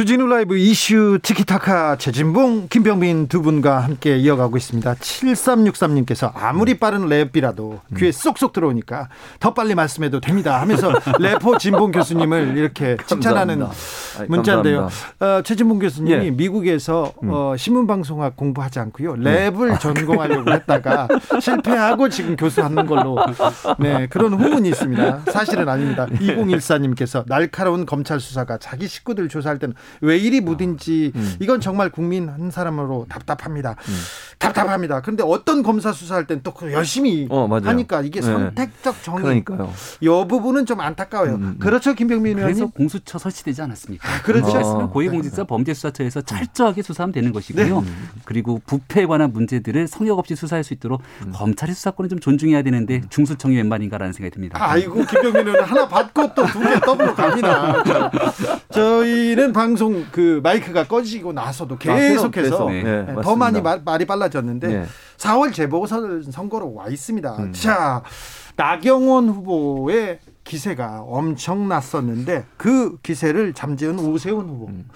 주진우 라이브 이슈 티키타카 최진봉 김병민 두 분과 함께 이어가고 있습니다. 7363님께서 아무리 빠른 랩이라도 귀에 쏙쏙 들어오니까 더 빨리 말씀해도 됩니다 하면서 래퍼 진봉 교수님을 이렇게 칭찬하는 문자인데요. 어, 최진봉 교수님이 예. 미국에서 음. 어, 신문방송학 공부하지 않고요. 랩을 네. 전공하려고 했다가 실패하고 지금 교수하는 걸로 네 그런 후문이 있습니다. 사실은 아닙니다. 2014님께서 날카로운 검찰 수사가 자기 식구들 조사할 때는 왜 이리 무딘지 아, 음. 이건 정말 국민 한 사람으로 답답합니다. 음. 답답합니다. 그런데 어떤 검사 수사할 땐 또 열심히 어, 하니까 이게 네. 선택적 정의. 그러니까요. 이 부분은 좀 안타까워요. 음, 음. 그렇죠, 김병민 의원님. 그래서 공수처 설치되지 않았습니까? 아, 그렇죠. 어. 고위공직자 범죄수사처에서 철저하게 수사하면 되는 것이고요. 네. 그리고 부패에 관한 문제들을 성역 없이 수사할 수 있도록 음. 검찰의 수사권을 좀 존중해야 되는데 음. 중수청이 웬 말인가라는 생각이 듭니다. 아이고 김병민 의원 하나 받고 또 두 개 더블로 갑니다. 저희는 방송 그 마이크가 꺼지고 나서도 아, 계속해서 네. 네, 더 많이 말, 말이 빨라 졌는데 네. 4월 재보선 선거로 와 있습니다. 음. 자 나경원 후보의 기세가 엄청났었는데 그 기세를 잠재운 오세훈 후보. 음.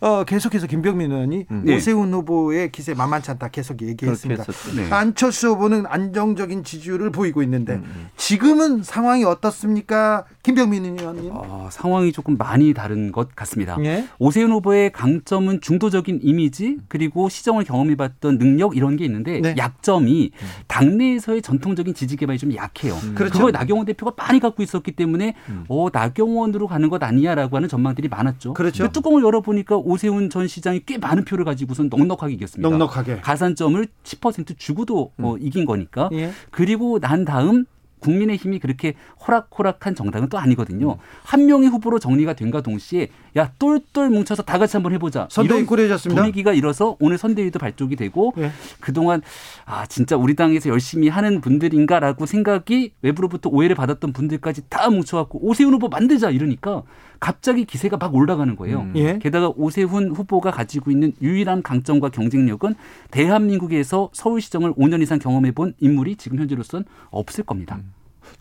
어, 계속해서 김병민 의원이 음. 네. 오세훈 후보의 기세 만만치 않다 계속 얘기했습니다. 네. 안철수 후보는 안정적인 지지율을 보이고 있는데 음. 음. 지금은 상황이 어떻습니까? 김병민 의원님. 어, 상황이 조금 많이 다른 것 같습니다. 네? 오세훈 후보의 강점은 중도적인 이미지 그리고 시정을 경험해봤던 능력 이런 게 있는데 네. 약점이 당내에서의 전통적인 지지 개발이 좀 약해요. 음. 그렇죠. 그걸 나경원 대표가 많이 갖고 있었기 때문에 음. 어, 나경원으로 가는 것 아니야라고 하는 전망들이 많았죠. 그렇죠. 뚜껑을 열어보니까 오세훈 전 시장이 꽤 많은 표를 가지고선 넉넉하게 이겼습니다. 넉넉하게. 가산점을 10% 주고도 음. 어, 이긴 거니까. 예. 그리고 난 다음 국민의힘이 그렇게 호락호락한 정당은 또 아니거든요. 음. 한 명의 후보로 정리가 된과 동시에 야 똘똘 뭉쳐서 다 같이 한번 해보자. 선대위 꾸려졌습니다. 분위기가 일어서 오늘 선대위도 발족이 되고 네. 그동안 아 진짜 우리 당에서 열심히 하는 분들인가라고 생각이 외부로부터 오해를 받았던 분들까지 다 뭉쳐갖고 오세훈 후보 만들자 이러니까 갑자기 기세가 막 올라가는 거예요. 음. 예. 게다가 오세훈 후보가 가지고 있는 유일한 강점과 경쟁력은 대한민국에서 서울시정을 5년 이상 경험해 본 인물이 지금 현재로서는 없을 겁니다. 음.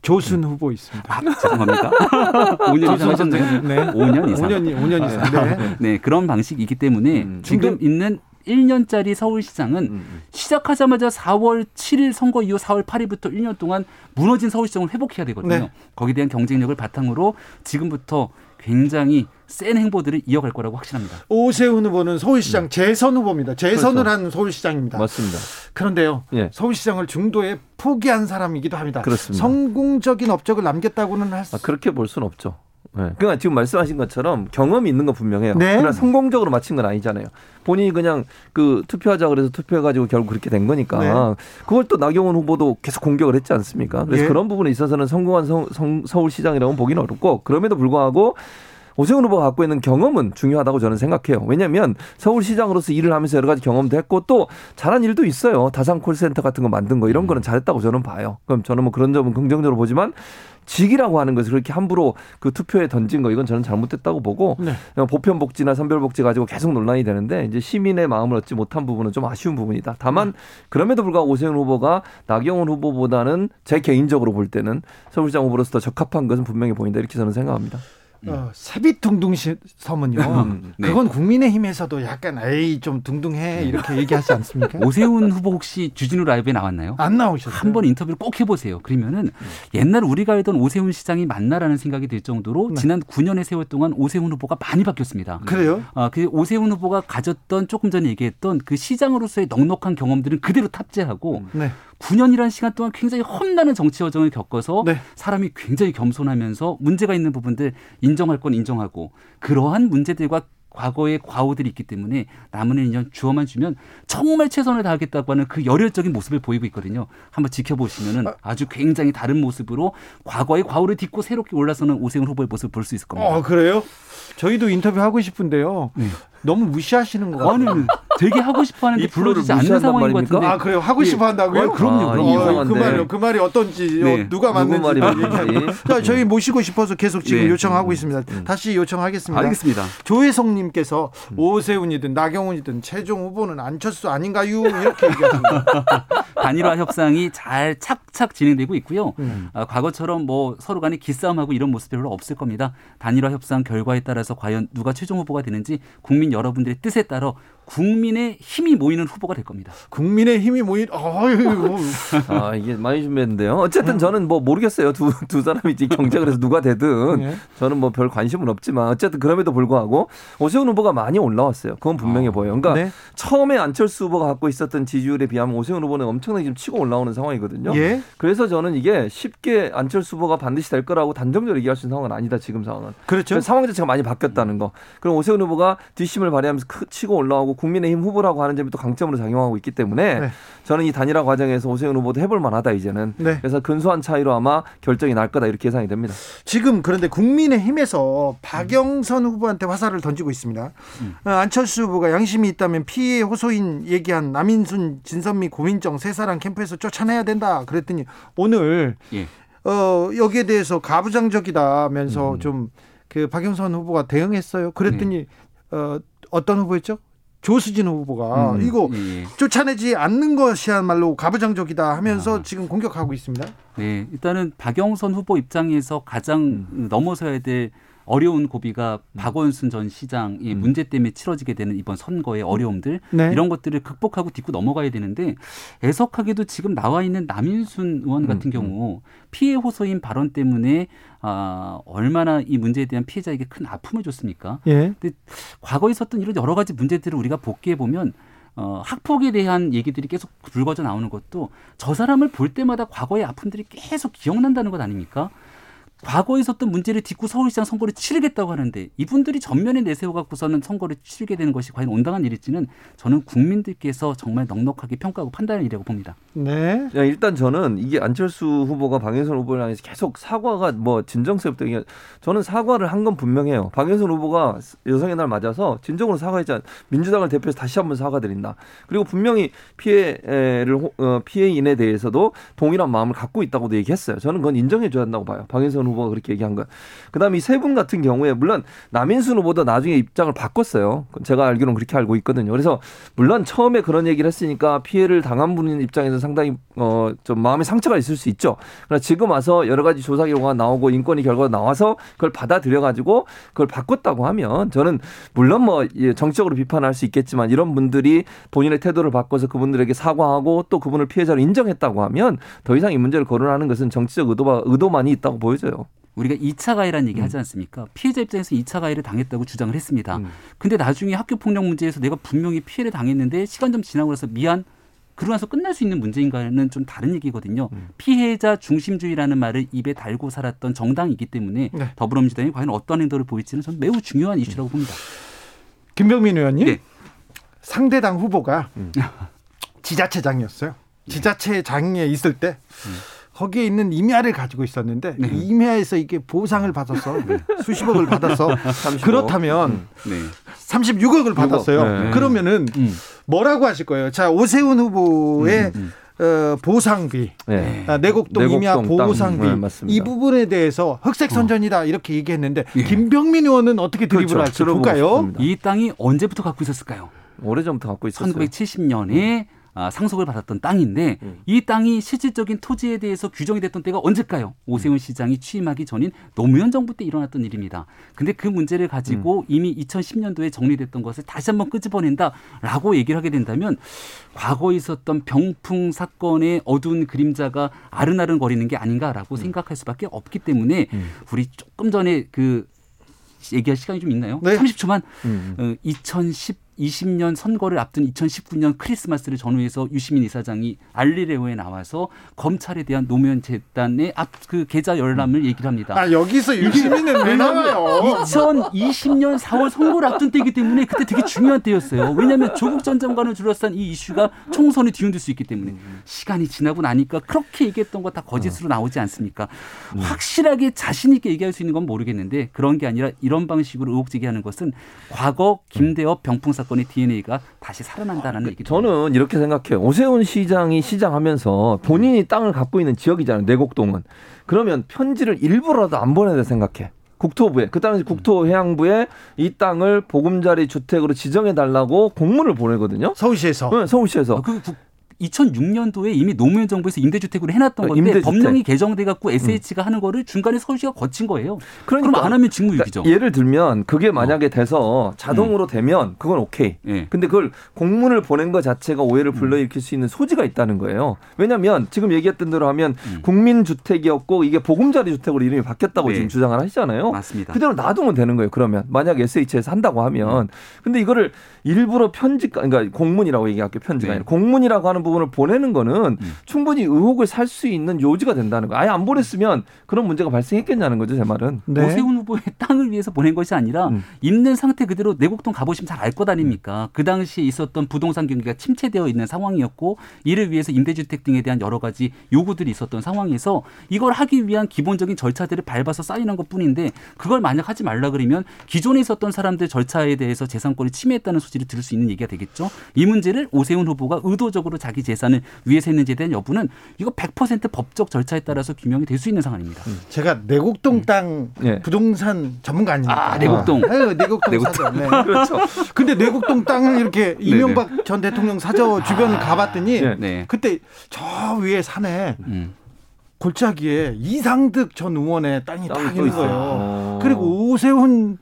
조순 후보 있습니다. 아, 죄송합니다. 5년 이상 하셨네요. 네. 5년 이상. 5년, 5년 이상. 아, 네. 네. 그런 방식이기 때문에 음, 지금 중도... 있는 1년짜리 서울시장은 음, 음. 시작하자마자 4월 7일 선거 이후 4월 8일부터 1년 동안 무너진 서울시정을 회복해야 되거든요. 네. 거기에 대한 경쟁력을 바탕으로 지금부터 굉장히 센 행보들을 이어갈 거라고 확신합니다. 오세훈 후보는 서울시장 네. 재선 후보입니다. 재선을 그렇죠. 한 서울시장입니다. 맞습니다. 그런데요, 예. 서울시장을 중도에 포기한 사람이기도 합니다. 그렇습니다. 성공적인 업적을 남겼다고는 할 수... 아, 그렇게 볼 수는 없죠. 네. 그러니까 지금 말씀하신 것처럼 경험이 있는 건 분명해요. 네. 그러나 성공적으로 마친 건 아니잖아요. 본인이 그냥 그 투표하자 그래서 투표해가지고 결국 그렇게 된 거니까 네. 그걸 또 나경원 후보도 계속 공격을 했지 않습니까? 그래서 네. 그런 부분에 있어서는 성공한 서, 성, 서울시장이라고 보기는 어렵고 그럼에도 불구하고 오세훈 후보가 갖고 있는 경험은 중요하다고 저는 생각해요. 왜냐하면 서울시장으로서 일을 하면서 여러 가지 경험도 했고 또 잘한 일도 있어요. 다산 콜센터 같은 거 만든 거 이런 거는 잘했다고 저는 봐요. 그럼 저는 뭐 그런 점은 긍정적으로 보지만 직이라고 하는 것을 그렇게 함부로 그 투표에 던진 거 이건 저는 잘못됐다고 보고 네. 보편복지나 선별복지 가지고 계속 논란이 되는데 이제 시민의 마음을 얻지 못한 부분은 좀 아쉬운 부분이다. 다만 그럼에도 불구하고 오세훈 후보가 나경원 후보보다는 제 개인적으로 볼 때는 서울시장 후보로서 더 적합한 것은 분명히 보인다 이렇게 저는 생각합니다. 어, 세빛둥둥 섬은요. 음, 네. 그건 국민의힘에서도 약간 에이 좀 둥둥해 이렇게 얘기하지 않습니까? 오세훈 후보 혹시 주진우 라이브에 나왔나요? 안 나오셨어요. 한 번 인터뷰를 꼭 해보세요. 그러면은 음. 옛날 우리가 알던 오세훈 시장이 맞나라는 생각이 들 정도로 네. 지난 9년의 세월 동안 오세훈 후보가 많이 바뀌었습니다. 그래요? 아, 그 오세훈 후보가 가졌던 조금 전에 얘기했던 그 시장으로서의 넉넉한 경험들은 그대로 탑재하고 네. 9년이라는 시간 동안 굉장히 험난한 정치 여정을 겪어서 네. 사람이 굉장히 겸손하면서 문제가 있는 부분들 인정할 건 인정하고 그러한 문제들과 과거의 과오들이 있기 때문에 남은 1년 주어만 주면 정말 최선을 다하겠다고 하는 그 열혈적인 모습을 보이고 있거든요. 한번 지켜보시면은 아. 아주 굉장히 다른 모습으로 과거의 과오를 딛고 새롭게 올라서는 오세훈 후보의 모습을 볼 수 있을 겁니다. 아, 그래요? 저희도 인터뷰 하고 싶은데요. 네. 너무 무시하시는 거 같아요. 아니, 되게 하고 싶어 하는데 불러주지 않는 상황인 것 같은데. 아, 그래요? 하고 싶어 한다고요? 예. 그럼요. 아, 그럼요. 어, 그 말이 그 말이 어떤지 네. 누가 맞는지 말이 자, 저희 모시고 싶어서 계속 지금 네. 요청하고 있습니다. 음. 다시 요청하겠습니다. 알겠습니다. 조혜성 님께서 음. 오세훈이든 나경원이든 최종 후보는 안철수 아닌가요? 이렇게 얘기하십니다. 단일화 협상이 잘 착착 진행되고 있고요. 음. 아, 과거처럼 뭐 서로 간에 기싸움하고 이런 모습 별로 없을 겁니다. 단일화 협상 결과에 따라서 과연 누가 최종 후보가 되는지 국민 여러분들의 뜻에 따라 국민의 힘이 모이는 후보가 될 겁니다. 국민의 힘이 모인 어유 아 이게 많이 준비했는데요. 어쨌든 네. 저는 뭐 모르겠어요. 두 두 사람이 경쟁을 해서 누가 되든 네. 저는 뭐 별 관심은 없지만 어쨌든 그럼에도 불구하고 오세훈 후보가 많이 올라왔어요. 그건 분명해 아, 보여요. 그러니까 네. 처음에 안철수 후보가 갖고 있었던 지지율에 비하면 오세훈 후보는 엄청나게 지금 치고 올라오는 상황이거든요. 예? 그래서 저는 이게 쉽게 안철수 후보가 반드시 될 거라고 단정적으로 얘기할 수 있는 상황은 아니다. 지금 상황은. 그렇죠. 상황 자체가 많이 바뀌었다는 거. 그럼 오세훈 후보가 뒷심을 발휘하면서 치고 올라오고 국민의힘 후보라고 하는 점이 또 강점으로 작용하고 있기 때문에 네. 저는 이 단일화 과정에서 오세훈 후보도 해볼 만하다 이제는. 네. 그래서 근소한 차이로 아마 결정이 날 거다 이렇게 예상이 됩니다. 지금 그런데 국민의힘에서 박영선 음. 후보한테 화살을 던지고 있습니다. 음. 어, 안철수 후보가 양심이 있다면 피해 호소인 얘기한 남인순, 진선미, 고민정 세 사람 캠프에서 쫓아내야 된다. 그랬더니 오늘 예. 어, 여기에 대해서 가부장적이다면서 음. 좀그 박영선 후보가 대응했어요. 그랬더니 네. 어, 어떤 후보였죠? 조수진 후보가 음, 이거 예. 쫓아내지 않는 것이야말로 가부장적이다 하면서 아. 지금 공격하고 있습니다. 네, 일단은 박영선 후보 입장에서 가장 음. 넘어서야 될 어려운 고비가 음. 박원순 전 시장의 음. 문제 때문에 치러지게 되는 이번 선거의 어려움들 네. 이런 것들을 극복하고 딛고 넘어가야 되는데 애석하게도 지금 나와 있는 남인순 의원 같은 음. 경우 피해 호소인 발언 때문에 아, 얼마나 이 문제에 대한 피해자에게 큰 아픔을 줬습니까? 예. 근데 과거에 있었던 이런 여러 가지 문제들을 우리가 복귀해 보면 어, 학폭에 대한 얘기들이 계속 불거져 나오는 것도 저 사람을 볼 때마다 과거의 아픔들이 계속 기억난다는 것 아닙니까? 과거에 있었던 문제를 딛고 서울시장 선거를 치르겠다고 하는데 이분들이 전면에 내세워 갖고서는 선거를 치르게 되는 것이 과연 온당한 일일지는 저는 국민들께서 정말 넉넉하게 평가하고 판단할 일이라고 봅니다. 네. 일단 저는 이게 안철수 후보가 방해선 후보를 향해서 계속 사과가 뭐 진정성부터 저는 사과를 한 건 분명해요. 방해선 후보가 여성의 날 맞아서 진정으로 사과했잖아요. 민주당을 대표해서 다시 한번 사과드린다. 그리고 분명히 피해를 어, 피해인에 대해서도 동일한 마음을 갖고 있다고도 얘기했어요. 저는 그건 인정해 줘야 한다고 봐요. 방해선 후보가 그렇게 얘기한 거. 그다음에 이 세 분 같은 경우에 물론 남인순 후보도 나중에 입장을 바꿨어요. 제가 알기로는 그렇게 알고 있거든요. 그래서 물론 처음에 그런 얘기를 했으니까 피해를 당한 분인 입장에서 상당히 어 좀 마음의 상처가 있을 수 있죠. 그러나 지금 와서 여러 가지 조사 결과가 나오고 인권위 결과가 나와서 그걸 받아들여 가지고 그걸 바꿨다고 하면 저는 물론 뭐 예, 정치적으로 비판할 수 있겠지만 이런 분들이 본인의 태도를 바꿔서 그분들에게 사과하고 또 그분을 피해자로 인정했다고 하면 더 이상 이 문제를 거론하는 것은 정치적 의도가 의도만이 있다고 보여져요. 우리가 2차 가해라는 얘기 음. 하지 않습니까? 피해자 입장에서 2차 가해를 당했다고 주장을 했습니다. 음. 근데 나중에 학교 폭력 문제에서 내가 분명히 피해를 당했는데 시간 좀 지나고 나서 미안 그러고 나서 끝날 수 있는 문제인가는 좀 다른 얘기거든요. 음. 피해자 중심주의라는 말을 입에 달고 살았던 정당이기 때문에 네. 더불어민주당이 과연 어떤 행동을 보일지는 저는 매우 중요한 이슈라고 봅니다. 김병민 의원님, 네. 상대당 후보가 음. 지자체장이었어요. 지자체장에 있을 때 음. 거기에 있는 임야를 가지고 있었는데 네. 임야에서 이게 보상을 받아서 네. 수십억을 받아서 그렇다면 음. 네. 36억을 받았어요. 네. 그러면은 음. 뭐라고 하실 거예요? 자 오세훈 후보의 음, 음. 어, 보상비, 네. 아, 내곡동, 내곡동 임야 보상비 네, 이 부분에 대해서 흑색 선전이다 어. 이렇게 얘기했는데 예. 김병민 의원은 어떻게 드립을 그렇죠. 할지 볼까요? 이 땅이 언제부터 갖고 있었을까요? 오래전부터 갖고 있었어요. 1970년에 아, 상속을 받았던 땅인데 음. 이 땅이 실질적인 토지에 대해서 규정이 됐던 때가 언제일까요? 오세훈 음. 시장이 취임하기 전인 노무현 정부 때 일어났던 일입니다. 근데 그 문제를 가지고 음. 이미 2010년도에 정리됐던 것을 다시 한번 끄집어낸다라고 얘기를 하게 된다면 과거에 있었던 병풍 사건의 어두운 그림자가 아른아른 거리는 게 아닌가라고 음. 생각할 수밖에 없기 때문에 음. 우리 조금 전에 그 얘기할 시간이 좀 있나요? 네. 30초만. 음. 어, 2010 20년 선거를 앞둔 2019년 크리스마스를 전후해서 유시민 이사장이 알리레오에 나와서 검찰에 대한 노무현 재단의 앞 그 계좌 열람을 얘기를 합니다. 아 여기서 유시민은 왜 나와요? 2020년 4월 선거를 앞둔 때이기 때문에 그때 되게 중요한 때였어요. 왜냐하면 조국 전 장관을 둘러싼 이 이슈가 총선에 뒤흔들 수 있기 때문에 시간이 지나고 나니까 그렇게 얘기했던 거 다 거짓으로 나오지 않습니까? 확실하게 자신 있게 얘기할 수 있는 건 모르겠는데 그런 게 아니라 이런 방식으로 의혹 제기하는 것은 과거 김대엽 병풍 사건 사건의 DNA가 다시 살아난다는 얘기. 저는 이렇게 생각해요. 오세훈 시장이 시장하면서 본인이 땅을 갖고 있는 지역이잖아요. 내곡동은. 그러면 편지를 일부러라도 안 보내야 생각해. 국토부에 그 당시 국토해양부에 이 땅을 보금자리 주택으로 지정해 달라고 공문을 보내거든요. 서울시에서. 네, 서울시에서. 아, 그 2006년도에 이미 노무현 정부에서 임대주택으로 해놨던 어, 건데 임대주택. 법령이 개정돼 갖고 SH가 음. 하는 거를 중간에 서울시가 거친 거예요. 그러니까, 그럼 안 하면 직무유기죠. 그러니까 예를 들면 그게 만약에 어. 돼서 자동으로 음. 되면 그건 오케이. 네. 근데 그걸 공문을 보낸 것 자체가 오해를 음. 불러일으킬 수 있는 소지가 있다는 거예요. 왜냐하면 지금 얘기했던 대로 하면 음. 국민주택이었고 이게 보금자리 주택으로 이름이 바뀌었다고 네. 지금 주장을 하시잖아요. 맞습니다. 그대로 놔두면 되는 거예요. 그러면 만약 SH에서 한다고 하면. 음. 근데 이거를 일부러 편지 그러니까 공문이라고 얘기할게요. 편지가 네. 아니라 공문이라고 하는 부분 을 보내는 거는 음. 충분히 의혹을 살 수 있는 요지가 된다는 거. 아예 안 보냈으면 그런 문제가 발생했겠냐는 거죠, 제 말은. 네. 오세훈 후보의 땅을 위해서 보낸 것이 아니라 음. 있는 상태 그대로 내곡동 가보시면 잘 알 것 아닙니까? 음. 그 당시에 있었던 부동산 경기가 침체되어 있는 상황이었고 이를 위해서 임대주택 등에 대한 여러 가지 요구들이 있었던 상황에서 이걸 하기 위한 기본적인 절차들을 밟아서 쌓이는 것뿐인데 그걸 만약 하지 말라 그러면 기존에 있었던 사람들 절차에 대해서 재산권을 침해했다는 소지를 들을 수 있는 얘기가 되겠죠. 이 문제를 오세훈 후보가 의도적으로 자기 재산을 위해서 했는지에 대한 여부는 이거 100% 법적 절차에 따라서 규명이 될 수 있는 상황입니다. 음. 제가 내곡동 음. 땅 네. 부동산 전문가 아닙니까? 아, 내곡동. 아유, 내곡동, 내곡동 사죠. 네. 그렇죠. 근데 내곡동 땅을 이렇게 네, 이명박 네네. 전 대통령 사저 주변을 아, 가봤더니 네. 그때 저 위에 산에 음. 골짜기에 이상득 전 의원의 땅이 딱 있는 거예요. 어. 그리고 오세훈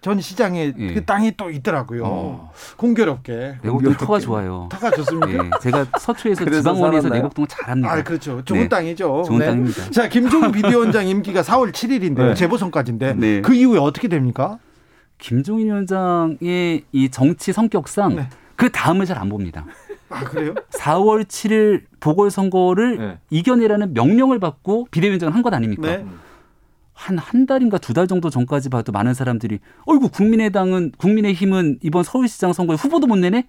전 시장에 예. 그 땅이 또 있더라고요. 어. 공교롭게. 내곡동 터가 좋아요. 터가 좋습니까? 예. 제가 서초에서 지방원에서 내곡동 잘합니다. 아, 그렇죠. 좋은 네. 땅이죠. 좋은 네. 땅입니다. 자, 김종인 비대위원장 임기가 4월 7일인데요. 네. 재보선까지인데 네. 그 이후에 어떻게 됩니까? 김종인 위원장의 이 정치 성격상 네. 그 다음을 잘 안 봅니다. 아, 그래요? 4월 7일 보궐선거를 네. 이겨내라는 명령을 받고 비대위원장을 한 것 아닙니까? 네. 한, 한 달인가 두 달 정도 전까지 봐도 많은 사람들이, 어이구, 국민의당은, 국민의힘은 이번 서울시장 선거에 후보도 못 내네?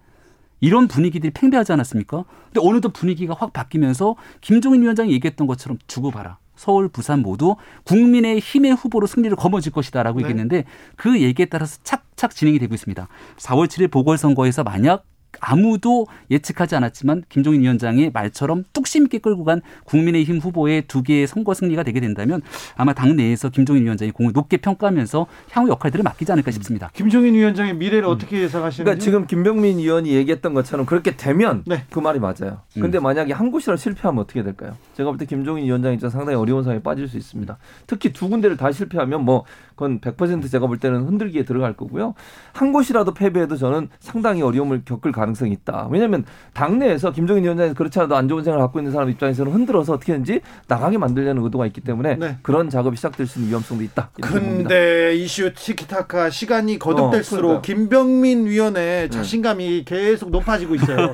이런 분위기들이 팽배하지 않았습니까? 근데 어느덧 분위기가 확 바뀌면서 김종인 위원장이 얘기했던 것처럼 두고 봐라. 서울, 부산 모두 국민의 힘의 후보로 승리를 거머쥘 것이다라고 네. 얘기했는데 그 얘기에 따라서 착착 진행이 되고 있습니다. 4월 7일 보궐선거에서 만약 아무도 예측하지 않았지만 김종인 위원장의 말처럼 뚝심 있게 끌고 간 국민의힘 후보의 두 개의 선거 승리가 되게 된다면 아마 당내에서 김종인 위원장이 공을 높게 평가하면서 향후 역할들을 맡기지 않을까 싶습니다. 김종인 위원장의 미래를 음. 어떻게 예상하시는지? 그러니까 지금 김병민 의원이 얘기했던 것처럼 그렇게 되면 네. 그 말이 맞아요. 근데 음. 만약에 한 곳이라 실패하면 어떻게 될까요? 제가 볼 때 김종인 위원장 입장 상당히 어려운 상황에 빠질 수 있습니다. 특히 두 군데를 다 실패하면 뭐 그건 100% 제가 볼 때는 흔들기에 들어갈 거고요. 한 곳이라도 패배해도 저는 상당히 어려움을 겪을 가능성이 있다. 왜냐하면 당내에서 김종인 위원장이 그렇지 않아도 안 좋은 생각을 갖고 있는 사람 입장에서는 흔들어서 어떻게든지 나가게 만들려는 의도가 있기 때문에 네. 그런 작업이 시작될 수 있는 위험성도 있다. 근데 이슈 티키타카 시간이 거듭될수록 어, 김병민 위원의 네. 자신감이 네. 계속 높아지고 있어요.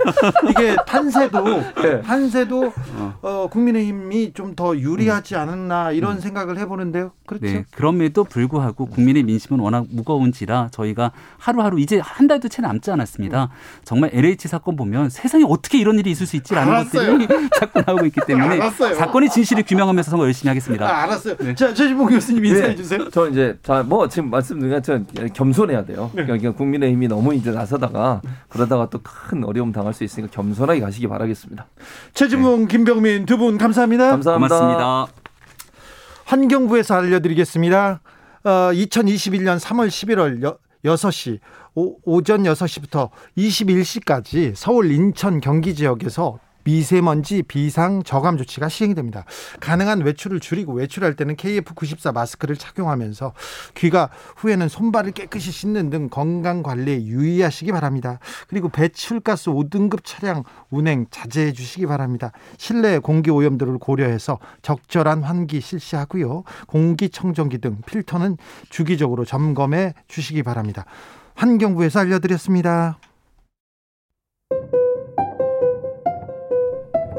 이게 판세도 네. 판세도 어. 어, 국민의힘이 좀 더 유리하지 않았나 이런 음. 생각을 해보는데요. 그렇죠. 네. 그럼에도 불구하고 국민의 민심은 워낙 무거운지라 저희가 하루하루 이제 한 달도 채 남지 않았습니다. 정말 LH 사건 보면 세상에 어떻게 이런 일이 있을 수 있지라는 알았어요. 것들이 자꾸 나오고 있기 때문에 알았어요. 사건의 진실을 규명하면서 선거 열심히 하겠습니다. 아, 알았어요. 네. 자, 최진봉 교수님 인사해 네. 주세요. 저 이제 자 뭐 지금 말씀드린 것처럼 겸손해야 돼요. 네. 그러니까 국민의힘이 너무 이제 나서다가 그러다가 또 큰 어려움 당할 수 있으니까 겸손하게 가시기 바라겠습니다. 최진봉, 네. 김병민 두 분 감사합니다. 감사합니다. 고맙습니다. 환경부에서 알려드리겠습니다. 어, 2021년 3월 11월 여, 6시 오, 오전 6시부터 21시까지 서울 인천 경기 지역에서 미세먼지 비상 저감 조치가 시행이 됩니다. 가능한 외출을 줄이고 외출할 때는 KF94 마스크를 착용하면서 귀가 후에는 손발을 깨끗이 씻는 등 건강 관리에 유의하시기 바랍니다. 그리고 배출가스 5등급 차량 운행 자제해 주시기 바랍니다. 실내 공기 오염도를 고려해서 적절한 환기 실시하고요. 공기청정기 등 필터는 주기적으로 점검해 주시기 바랍니다. 환경부에서 알려드렸습니다.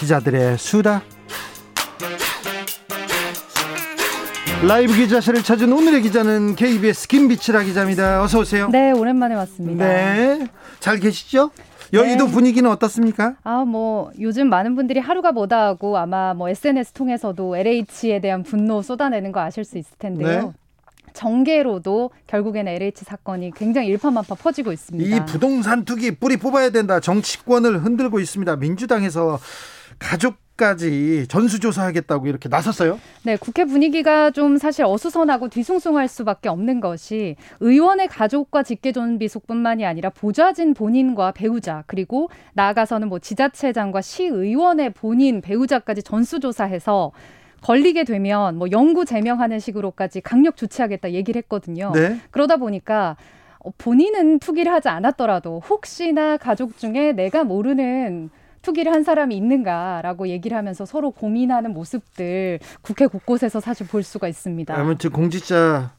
기자들의 수다 라이브 기자실을 찾은 오늘의 기자는 KBS 김비치라 기자입니다. 어서 오세요. 네, 오랜만에 왔습니다. 네, 잘 계시죠? 여의도 네. 분위기는 어떻습니까? 아, 뭐 요즘 많은 분들이 하루가 뭐다 하고 아마 뭐 SNS 통해서도 LH에 대한 분노 쏟아내는 거 아실 수 있을 텐데요. 네. 정계로도 결국에는 LH 사건이 굉장히 일파만파 퍼지고 있습니다. 이 부동산 투기 뿌리 뽑아야 된다. 정치권을 흔들고 있습니다. 민주당에서 가족 까지 전수조사하겠다고 이렇게 나섰어요? 네, 국회 분위기가 좀 사실 어수선하고 뒤숭숭할 수밖에 없는 것이 의원의 가족과 직계존비속뿐만이 아니라 보좌진 본인과 배우자 그리고 나아가서는 뭐 지자체장과 시의원의 본인 배우자까지 전수조사해서 걸리게 되면 뭐 영구 제명하는 식으로까지 강력 조치하겠다 얘기를 했거든요. 네. 그러다 보니까 어, 본인은 투기를 하지 않았더라도 혹시나 가족 중에 내가 모르는 투기를 한 사람이 있는가라고 얘기를 하면서 서로 고민하는 모습들 국회 곳곳에서 사실 볼 수가 있습니다. 아무튼 공직자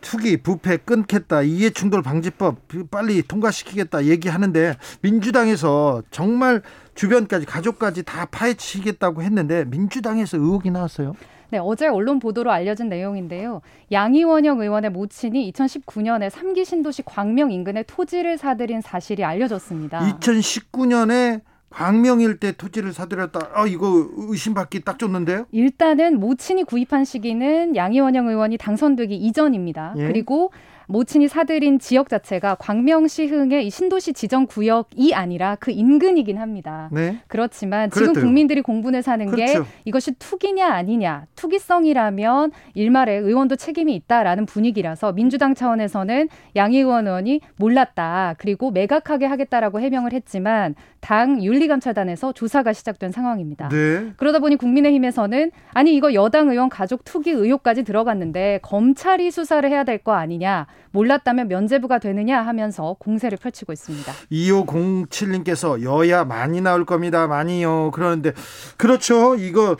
투기, 부패 끊겠다, 이해 충돌 방지법 빨리 통과시키겠다 얘기하는데 민주당에서 정말 주변까지 가족까지 다 파헤치겠다고 했는데 민주당에서 의혹이 나왔어요. 네, 어제 언론 보도로 알려진 내용인데요. 양이원영 의원의 모친이 2019년에 3기 신도시 광명 인근의 토지를 사들인 사실이 알려졌습니다. 2019년에 광명일 때 토지를 사들였다. 아 이거 의심받기 딱 좋는데요. 일단은 모친이 구입한 시기는 양이원영 의원이 당선되기 이전입니다. 예? 그리고 모친이 사들인 지역 자체가 광명시흥의 신도시 지정 구역이 아니라 그 인근이긴 합니다. 네. 그렇지만 지금 그랬대요. 국민들이 공분을 사는 그렇죠. 게 이것이 투기냐 아니냐, 투기성이라면 일말에 의원도 책임이 있다라는 분위기라서 민주당 차원에서는 양의원 의원이 몰랐다. 그리고 매각하게 하겠다라고 해명을 했지만 당 윤리감찰단에서 조사가 시작된 상황입니다. 네. 그러다 보니 국민의힘에서는 아니 이거 여당 의원 가족 투기 의혹까지 들어갔는데 검찰이 수사를 해야 될 거 아니냐. 몰랐다면 면제부가 되느냐 하면서 공세를 펼치고 있습니다. 2507님께서 여야 많이 나올 겁니다. 많이요. 그러는데 그렇죠. 이거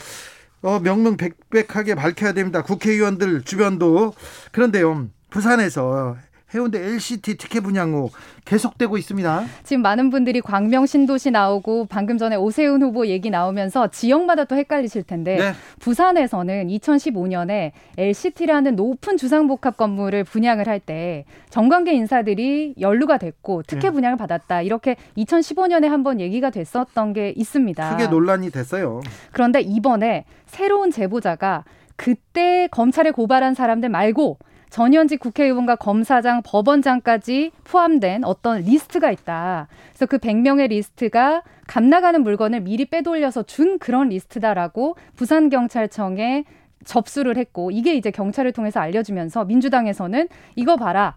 어, 명명백백하게 밝혀야 됩니다. 국회의원들 주변도 그런데요. 부산에서 해운대 LCT 티켓 분양 후 계속되고 있습니다. 지금 많은 분들이 광명 신도시 나오고 방금 전에 오세훈 후보 얘기 나오면서 지역마다 또 헷갈리실 텐데 네. 부산에서는 2015년에 LCT라는 높은 주상복합 건물을 분양을 할 때 정관계 인사들이 연루가 됐고 특혜 네. 분양을 받았다. 이렇게 2015년에 한번 얘기가 됐었던 게 있습니다. 크게 논란이 됐어요. 그런데 이번에 새로운 제보자가 그때 검찰에 고발한 사람들 말고 전현직 국회의원과 검사장, 법원장까지 포함된 어떤 리스트가 있다. 그래서 그 100명의 리스트가 값 나가는 물건을 미리 빼돌려서 준 그런 리스트다라고 부산경찰청에 접수를 했고 이게 이제 경찰을 통해서 알려주면서 민주당에서는 이거 봐라.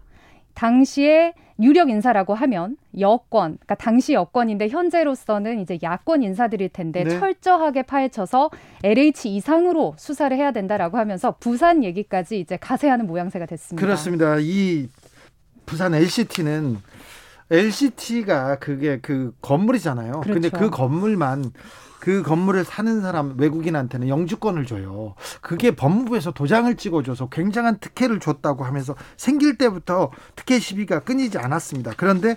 당시에 유력 인사라고 하면 여권, 그러니까 당시 여권인데 현재로서는 이제 야권 인사들일 텐데 네. 철저하게 파헤쳐서 LH 이상으로 수사를 해야 된다라고 하면서 부산 얘기까지 이제 가세하는 모양새가 됐습니다. 그렇습니다. 이 부산 LCT는 LCT가 그게 그 건물이잖아요. 그렇죠. 근데 그 건물만 그 건물을 사는 사람 외국인한테는 영주권을 줘요. 그게 법무부에서 도장을 찍어줘서 굉장한 특혜를 줬다고 하면서 생길 때부터 특혜 시비가 끊이지 않았습니다. 그런데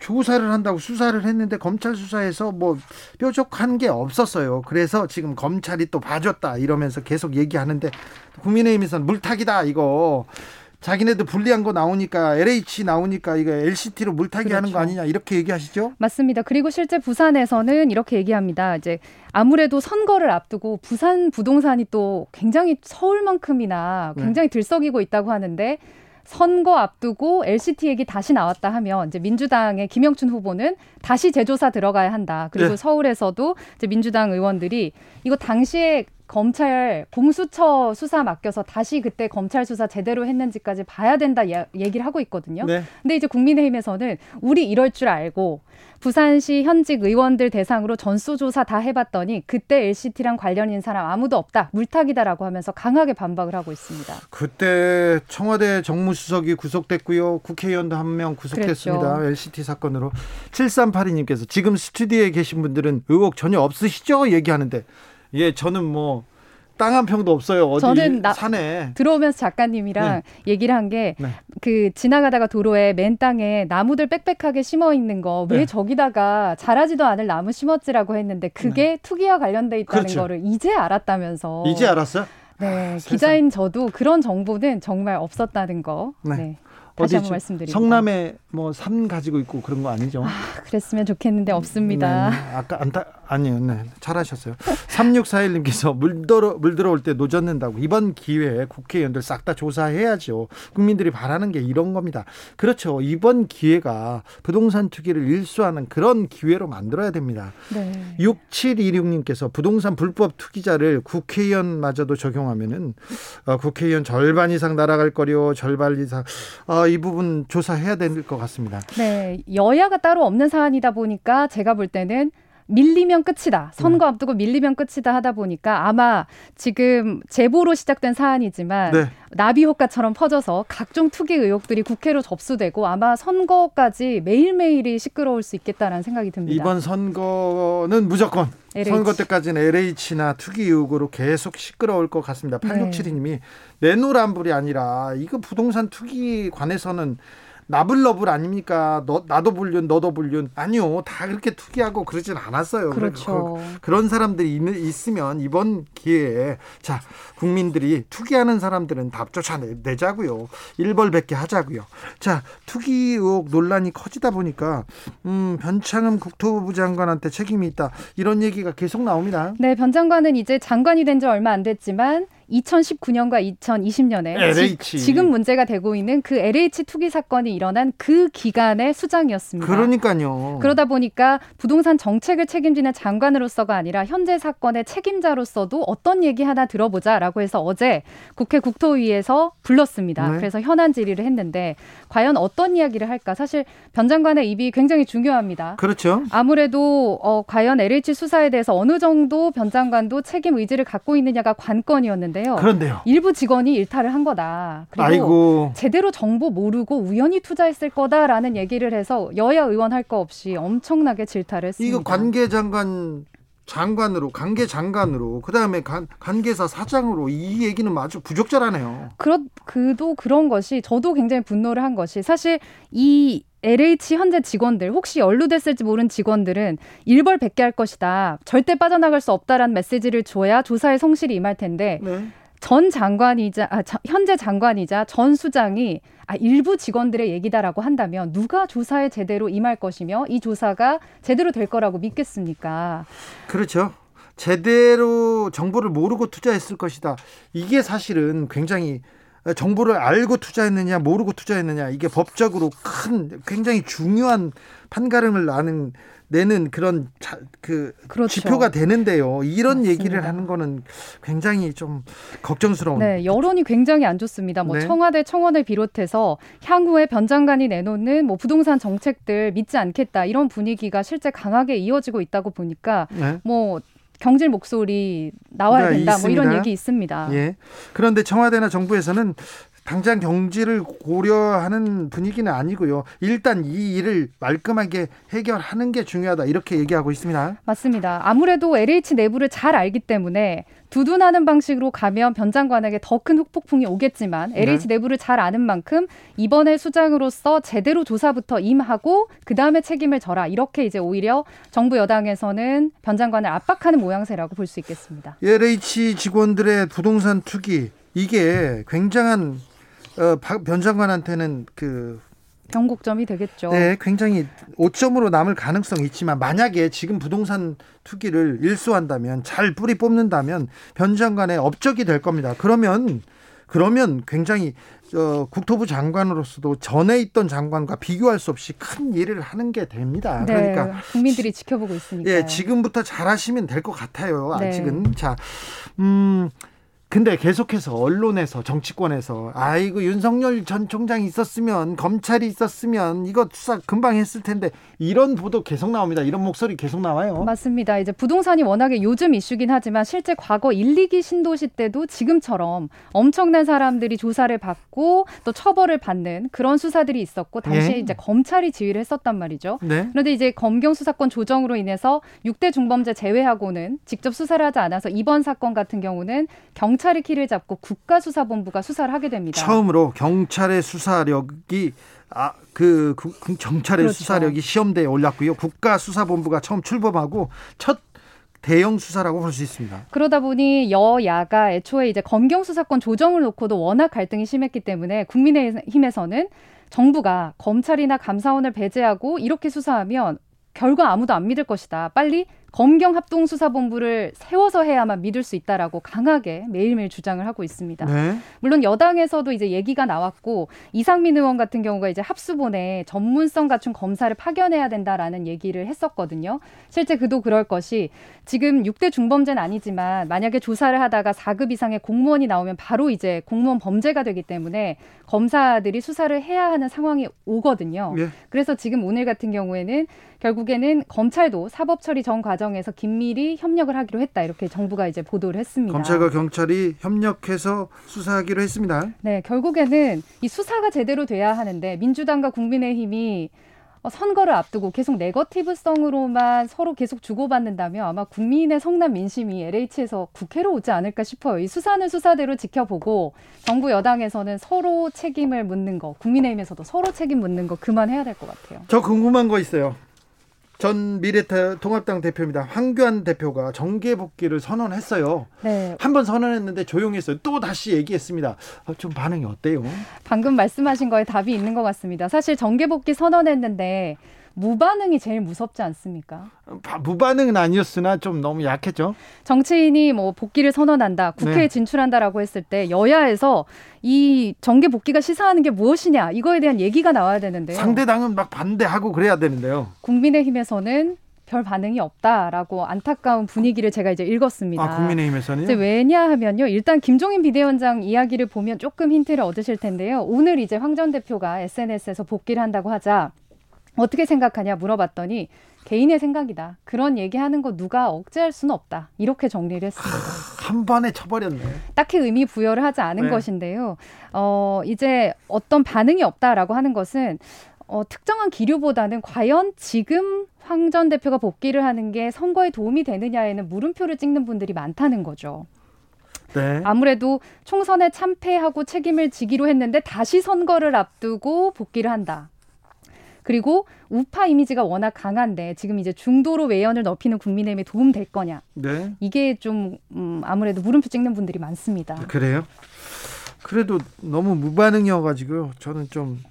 조사를 한다고 수사를 했는데 검찰 수사에서 뭐 뾰족한 게 없었어요. 그래서 지금 검찰이 또 봐줬다 이러면서 계속 얘기하는데 국민의힘에서는 물타기다 이거 자기네도 불리한 거 나오니까 LH 나오니까 이거 LCT로 물타기 그렇죠. 하는 거 그렇죠. 아니냐 이렇게 얘기하시죠? 맞습니다. 그리고 실제 부산에서는 이렇게 얘기합니다. 이제 아무래도 선거를 앞두고 부산 부동산이 또 굉장히 서울만큼이나 네. 굉장히 네. 들썩이고 있다고 하는데 선거 앞두고 LCT 얘기 다시 나왔다 하면 이제 민주당의 김영춘 후보는 다시 재조사 들어가야 한다. 그리고 네. 서울에서도 이제 민주당 의원들이 이거 당시에 검찰 공수처 수사 맡겨서 다시 그때 검찰 수사 제대로 했는지까지 봐야 된다 예, 얘기를 하고 있거든요. 네. 근데 이제 국민의힘에서는 우리 이럴 줄 알고 부산시 현직 의원들 대상으로 전수조사 다 해봤더니 그때 LCT랑 관련인 사람 아무도 없다 물타기다라고 하면서 강하게 반박을 하고 있습니다. 그때 청와대 정무수석이 구속됐고요. 국회의원도 한 명 구속됐습니다. 그랬죠. LCT 사건으로 7382님께서 지금 스튜디오에 계신 분들은 의혹 전혀 없으시죠? 얘기하는데 예, 저는 뭐 땅 한 평도 없어요. 어디 저는 나, 산에 들어오면서 작가님이랑 네. 얘기를 한 게그 네. 지나가다가 도로에 맨 땅에 나무들 빽빽하게 심어 있는 거왜 네. 저기다가 자라지도 않을 나무 심었지라고 했는데 그게 네. 투기와 관련돼 있다는 그렇죠. 거를 이제 알았다면서. 이제 알았어요? 네, 아, 기자인 저도 그런 정보는 정말 없었다는 거. 네. 네. 다시 한번 말씀드립니다. 성남에 뭐 산 가지고 있고 그런 거 아니죠? 아, 그랬으면 좋겠는데 없습니다. 네, 네. 아까 안타 아니요, 네, 잘하셨어요. 3641님께서 물 들어 물 들어올 때 노젓는다고 이번 기회에 국회의원들 싹 다 조사해야죠. 국민들이 바라는 게 이런 겁니다. 그렇죠. 이번 기회가 부동산 투기를 일수하는 그런 기회로 만들어야 됩니다. 네. 6726님께서 부동산 불법 투기자를 국회의원마저도 적용하면은 어, 국회의원 절반 이상 날아갈 거요, 절반 이상 어, 이 부분 조사해야 될 것 같습니다. 네, 여야가 따로 없는 사안이다 보니까 제가 볼 때는 밀리면 끝이다. 선거 네. 앞두고 밀리면 끝이다 하다 보니까 아마 지금 제보로 시작된 사안이지만 네. 나비 효과처럼 퍼져서 각종 투기 의혹들이 국회로 접수되고 아마 선거까지 매일매일이 시끄러울 수 있겠다라는 생각이 듭니다. 이번 선거는 무조건 LH. 선거 때까지는 LH나 투기 의혹으로 계속 시끄러울 것 같습니다. 8672님이 네. 내노란불이 아니라 이거 부동산 투기 관해서는 나불너불 아닙니까? 너, 나도 불륜, 너도 불륜. 아니요. 다 그렇게 투기하고 그러진 않았어요. 그렇죠. 그, 런 사람들이 있, 으면 이번 기회에 자, 국민들이 투기하는 사람들은 답 쫓아내자고요. 일벌백계 하자고요. 자, 투기 의혹 논란이 커지다 보니까 음, 변창흠 국토부 장관한테 책임이 있다. 이런 얘기가 계속 나옵니다. 네, 변 장관은 이제 장관이 된 지 얼마 안 됐지만 2019년과 2020년에 LH. 지, 금 문제가 되고 있는 그 LH 투기 사건이 일어난 그 기간의 수장이었습니다. 그러니까요. 그러다 보니까 부동산 정책을 책임지는 장관으로서가 아니라 현재 사건의 책임자로서도 어떤 얘기 하나 들어보자라고 해서 어제 국회 국토위에서 불렀습니다. 네. 그래서 현안 질의를 했는데 과연 어떤 이야기를 할까? 사실 변 장관의 입이 굉장히 중요합니다. 그렇죠. 아무래도 어, 과연 LH 수사에 대해서 어느 정도 변 장관도 책임 의지를 갖고 있느냐가 관건이었는데 있는데요. 그런데요. 일부 직원이 일탈을 한 거다. 그리고 아이고. 제대로 정보 모르고 우연히 투자했을 거다라는 얘기를 해서 여야 의원 할 거 없이 엄청나게 질타를 했습니다. 이거 관계 장관 장관으로 관계 장관으로 그다음에 관, 관계사 사장으로 이 얘기는 아주 부적절하네요. 그렇 그도 그런 것이 저도 굉장히 분노를 한 것이 사실 이 LH 현재 직원들 혹시 연루됐을지 모르는 직원들은 일벌 백계 할 것이다. 절대 빠져나갈 수 없다라는 메시지를 줘야 조사에 성실히 임할 텐데 네. 전 장관이자 아, 현재 장관이자 전 수장이 아, 일부 직원들의 얘기다라고 한다면 누가 조사에 제대로 임할 것이며 이 조사가 제대로 될 거라고 믿겠습니까? 그렇죠. 제대로 정보를 모르고 투자했을 것이다. 이게 사실은 굉장히 정보를 알고 투자했느냐 모르고 투자했느냐 이게 법적으로 큰 굉장히 중요한 판가름을 나는 내는 그런 자, 그 그렇죠. 지표가 되는데요. 이런 맞습니다. 얘기를 하는 거는 굉장히 좀 걱정스러운. 네, 여론이 굉장히 안 좋습니다. 뭐 네. 청와대 청원을 비롯해서 향후에 변 장관이 내놓는 뭐 부동산 정책들 믿지 않겠다 이런 분위기가 실제 강하게 이어지고 있다고 보니까 네. 뭐 경질 목소리 나와야 된다. 있습니다. 뭐 이런 얘기 있습니다. 예. 그런데 청와대나 정부에서는 당장 경지를 고려하는 분위기는 아니고요. 일단 이 일을 말끔하게 해결하는 게 중요하다. 이렇게 얘기하고 있습니다. 맞습니다. 아무래도 LH 내부를 잘 알기 때문에 두둔하는 방식으로 가면 변 장관에게 더 큰 후폭풍이 오겠지만 LH 네. 내부를 잘 아는 만큼 이번에 수장으로서 제대로 조사부터 임하고 그 다음에 책임을 져라 이렇게 이제 오히려 정부 여당에서는 변 장관을 압박하는 모양새라고 볼 수 있겠습니다. LH 직원들의 부동산 투기 이게 굉장한 어, 변 장관한테는 그 경곡점이 되겠죠. 네, 굉장히 오점으로 남을 가능성이 있지만 만약에 지금 부동산 투기를 일수한다면 잘 뿌리 뽑는다면 변 장관의 업적이 될 겁니다. 그러면 그러면 굉장히 어, 국토부 장관으로서도 전에 있던 장관과 비교할 수 없이 큰 일을 하는 게 됩니다. 네, 그러니까 국민들이 지켜보고 있으니까. 예, 지금부터 잘하시면 될 것 같아요. 아직은 네. 자, 음. 근데 계속해서 언론에서 정치권에서 아이고 윤석열 전 총장이 있었으면 검찰이 있었으면 이거 수사 금방 했을 텐데 이런 보도 계속 나옵니다. 이런 목소리 계속 나와요. 맞습니다. 이제 부동산이 워낙에 요즘 이슈긴 하지만 실제 과거 1, 2기 신도시 때도 지금처럼 엄청난 사람들이 조사를 받고 또 처벌을 받는 그런 수사들이 있었고 당시에 네. 이제 검찰이 지휘를 했었단 말이죠. 네. 그런데 이제 검경 수사권 조정으로 인해서 6대 중범죄 제외하고는 직접 수사를 하지 않아서 이번 사건 같은 경우는 경찰이 키를 잡고 국가수사본부가 수사를 하게 됩니다. 처음으로 경찰의 수사력이 아, 그, 그 경찰의 그렇죠. 수사력이 시험대에 올랐고요. 국가수사본부가 처음 출범하고 첫 대형 수사라고 볼 수 있습니다. 그러다 보니 여야가 애초에 이제 검경 수사권 조정을 놓고도 워낙 갈등이 심했기 때문에 국민의힘에서는 정부가 검찰이나 감사원을 배제하고 이렇게 수사하면 결과 아무도 안 믿을 것이다. 빨리 검경 합동수사본부를 세워서 해야만 믿을 수 있다라고 강하게 매일매일 주장을 하고 있습니다. 네. 물론 여당에서도 이제 얘기가 나왔고 이상민 의원 같은 경우가 이제 합수본에 전문성 갖춘 검사를 파견해야 된다라는 얘기를 했었거든요. 실제 그도 그럴 것이 지금 6대 중범죄는 아니지만 만약에 조사를 하다가 4급 이상의 공무원이 나오면 바로 이제 공무원 범죄가 되기 때문에 검사들이 수사를 해야 하는 상황이 오거든요. 네. 그래서 지금 오늘 같은 경우에는 결국에는 검찰도 사법 처리 전 과정 에서 긴밀히 협력을 하기로 했다 이렇게 정부가 이제 보도를 했습니다. 검찰과 경찰이 협력해서 수사하기로 했습니다. 네, 결국에는 이 수사가 제대로 돼야 하는데 민주당과 국민의힘이 선거를 앞두고 계속 네거티브성으로만 서로 계속 주고받는다면 아마 국민의 성난 민심이 LH에서 국회로 오지 않을까 싶어요. 이 수사는 수사대로 지켜보고 정부 여당에서는 서로 책임을 묻는 거, 국민의힘에서도 서로 책임 묻는 거 그만해야 될 것 같아요. 저 궁금한 거 있어요. 전 미래통합당 대표입니다. 황교안 대표가 정계 복귀를 선언했어요. 네. 한 번 선언했는데 조용했어요. 또 다시 얘기했습니다. 어, 좀 반응이 어때요? 방금 말씀하신 거에 답이 있는 것 같습니다. 사실 정계 복귀 선언했는데 무반응이 제일 무섭지 않습니까? 무반응은 아니었으나 좀 너무 약했죠. 정치인이 뭐 복귀를 선언한다, 국회에 네. 진출한다라고 했을 때 여야에서 이 정계 복귀가 시사하는 게 무엇이냐 이거에 대한 얘기가 나와야 되는데요. 상대당은 막 반대하고 그래야 되는데요. 국민의힘에서는 별 반응이 없다라고 안타까운 분위기를 제가 이제 읽었습니다. 아, 국민의힘에서는 이제 왜냐하면요. 일단 김종인 비대위원장 이야기를 보면 조금 힌트를 얻으실 텐데요. 오늘 이제 황 전 대표가 SNS에서 복귀를 한다고 하자 어떻게 생각하냐 물어봤더니 개인의 생각이다. 그런 얘기하는 거 누가 억제할 수는 없다. 이렇게 정리를 했습니다. 한 번에 쳐버렸네. 딱히 의미 부여를 하지 않은 네. 것인데요. 어, 이제 어떤 반응이 없다라고 하는 것은 어, 특정한 기류보다는 과연 지금 황 전 대표가 복귀를 하는 게 선거에 도움이 되느냐에는 물음표를 찍는 분들이 많다는 거죠. 네. 아무래도 총선에 참패하고 책임을 지기로 했는데 다시 선거를 앞두고 복귀를 한다. 그리고 우파 이미지가 워낙 강한데 지금 이제 중도로 외연을 넓히는 국민의힘에 도움 될 거냐? 네. 이게 좀 음, 아무래도 물음표 찍는 분들이 많습니다. 그래요? 그래도 너무 무반응이어가지고 저는 좀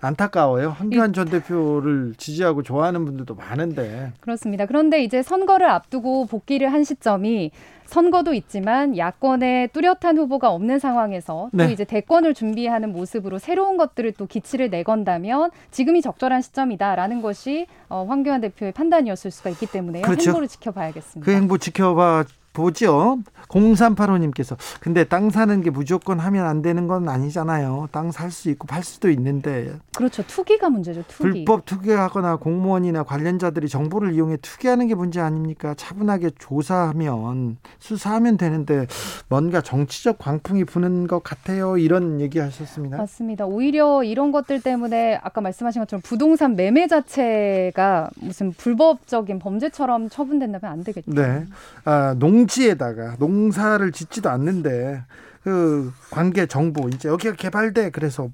안타까워요. 한교안 전 대표를 지지하고 좋아하는 분들도 많은데. 그렇습니다. 그런데 이제 선거를 앞두고 복귀를 한 시점이 선거도 있지만 야권에 뚜렷한 후보가 없는 상황에서 네. 또 이제 대권을 준비하는 모습으로 새로운 것들을 또 기치를 내건다면 지금이 적절한 시점이다라는 것이 어, 황교안 대표의 판단이었을 수가 있기 때문에 그렇죠. 행보를 지켜봐야겠습니다. 그 행보 지켜봐 보죠. 0385님께서 근데 땅 사는 게 무조건 하면 안 되는 건 아니잖아요. 땅 살 수 있고 팔 수도 있는데. 그렇죠. 투기가 문제죠. 투기. 불법 투기하거나 공무원이나 관련자들이 정보를 이용해 투기하는 게 문제 아닙니까? 차분하게 조사하면 수사하면 되는데 뭔가 정치적 광풍이 부는 것 같아요. 이런 얘기 하셨습니다. 맞습니다. 오히려 이런 것들 때문에 아까 말씀하신 것처럼 부동산 매매 자체가 무슨 불법적인 범죄처럼 처분된다면 안 되겠죠. 네. 아, 농 지에다가 농사를 짓지도 않는데 그 관계 정보 이제 여기가 개발돼 그래서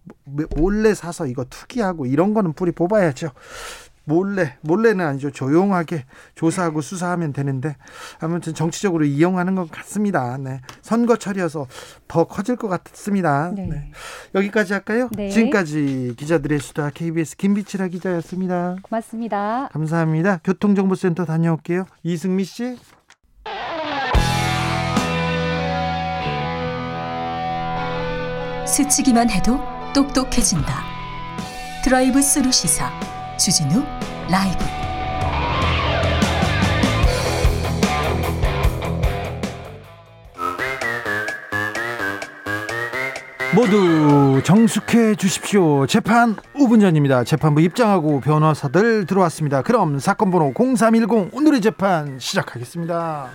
몰래 사서 이거 투기하고 이런 거는 뿌리 뽑아야죠. 몰래 몰래는 아니죠 조용하게 조사하고 수사하면 되는데 아무튼 정치적으로 이용하는 것 같습니다. 네 선거철이어서 더 커질 것 같습니다. 네. 네. 여기까지 할까요? 네. 지금까지 기자들의 수다 KBS 김비치라 기자였습니다. 고맙습니다. 감사합니다. 교통정보센터 다녀올게요. 이승미 씨. 스치기만 해도 똑똑해진다. 드라이브 스루 시사 주진우 라이브. 모두 정숙해 주십시오. 재판 5분 전입니다. 재판부 입장하고 변호사들 들어왔습니다. 그럼 사건 번호 0310 오늘의 재판 시작하겠습니다.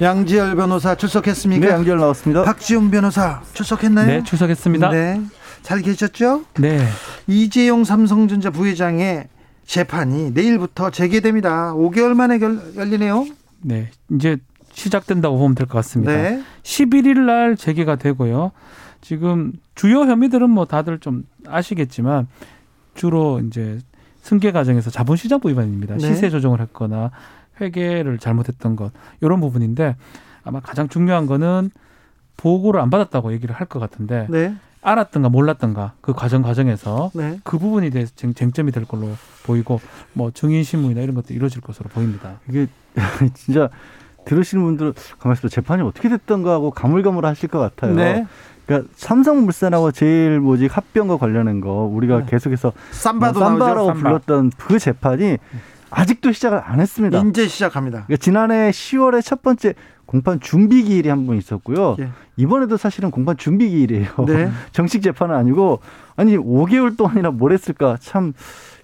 양지열 변호사 출석했습니까? 네, 양지열 나왔습니다. 박지훈 변호사 출석했나요? 네, 출석했습니다. 네. 잘 계셨죠? 네. 이재용 삼성전자 부회장의 재판이 내일부터 재개됩니다. 5개월 만에 결, 열리네요. 네. 이제 시작된다고 보면 될 것 같습니다. 네. 11일 날 재개가 되고요. 지금 주요 혐의들은 뭐 다들 좀 아시겠지만 주로 이제 승계 과정에서 자본시장부 위반입니다. 네. 시세 조정을 했거나 회계를 잘못했던 것 이런 부분인데 아마 가장 중요한 거는 보고를 안 받았다고 얘기를 할 것 같은데 네. 알았던가 몰랐던가 그 과정 과정에서 네. 그 부분에 대해서 쟁점이 될 걸로 보이고 뭐 증인 신문이나 이런 것도 이루어질 것으로 보입니다. 이게 진짜 들으시는 분들은 가만히 있어 재판이 어떻게 됐던가 하고 가물가물하실 것 같아요. 네. 그러니까 삼성물산하고 제일 뭐지 합병과 관련한 거 우리가 네. 계속해서 삼바도 뭐 삼바라고 삼바. 불렀던 그 재판이 아직도 시작을 안 했습니다. 이제 시작합니다. 그러니까 지난해 10월에 첫 번째 공판 준비 기일이 한 번 있었고요. 예. 이번에도 사실은 공판 준비 기일이에요. 네. 정식 재판은 아니고 아니 5개월 동안이나 뭘 했을까 참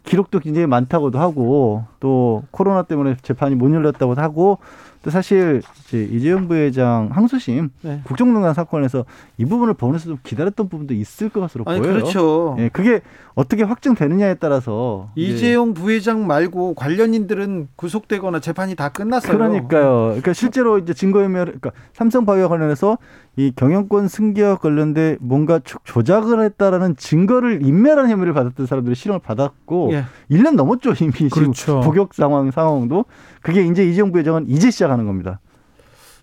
기록도 굉장히 많다고도 하고 또 코로나 때문에 재판이 못 열렸다고도 하고 또 사실 이제 이재용 부회장 항소심 네. 국정농단 사건에서 이 부분을 법원에서 좀 기다렸던 부분도 있을 것으로 아니, 보여요. 그렇죠. 예, 그게 어떻게 확정되느냐에 따라서 이재용 부회장 말고 관련인들은 구속되거나 재판이 다 끝났어요. 그러니까요. 그러니까 실제로 이제 증거인멸, 그러니까 삼성바이오 관련해서 이 경영권 승계와 관련돼 뭔가 조작을 했다라는 증거를 인멸한 혐의를 받았던 사람들이 실형을 받았고 예. 1년 넘었죠 이미 그렇죠. 지금 복역 상황 상황도 그게 이제 이재용 부회장은 이제 시작하는 겁니다.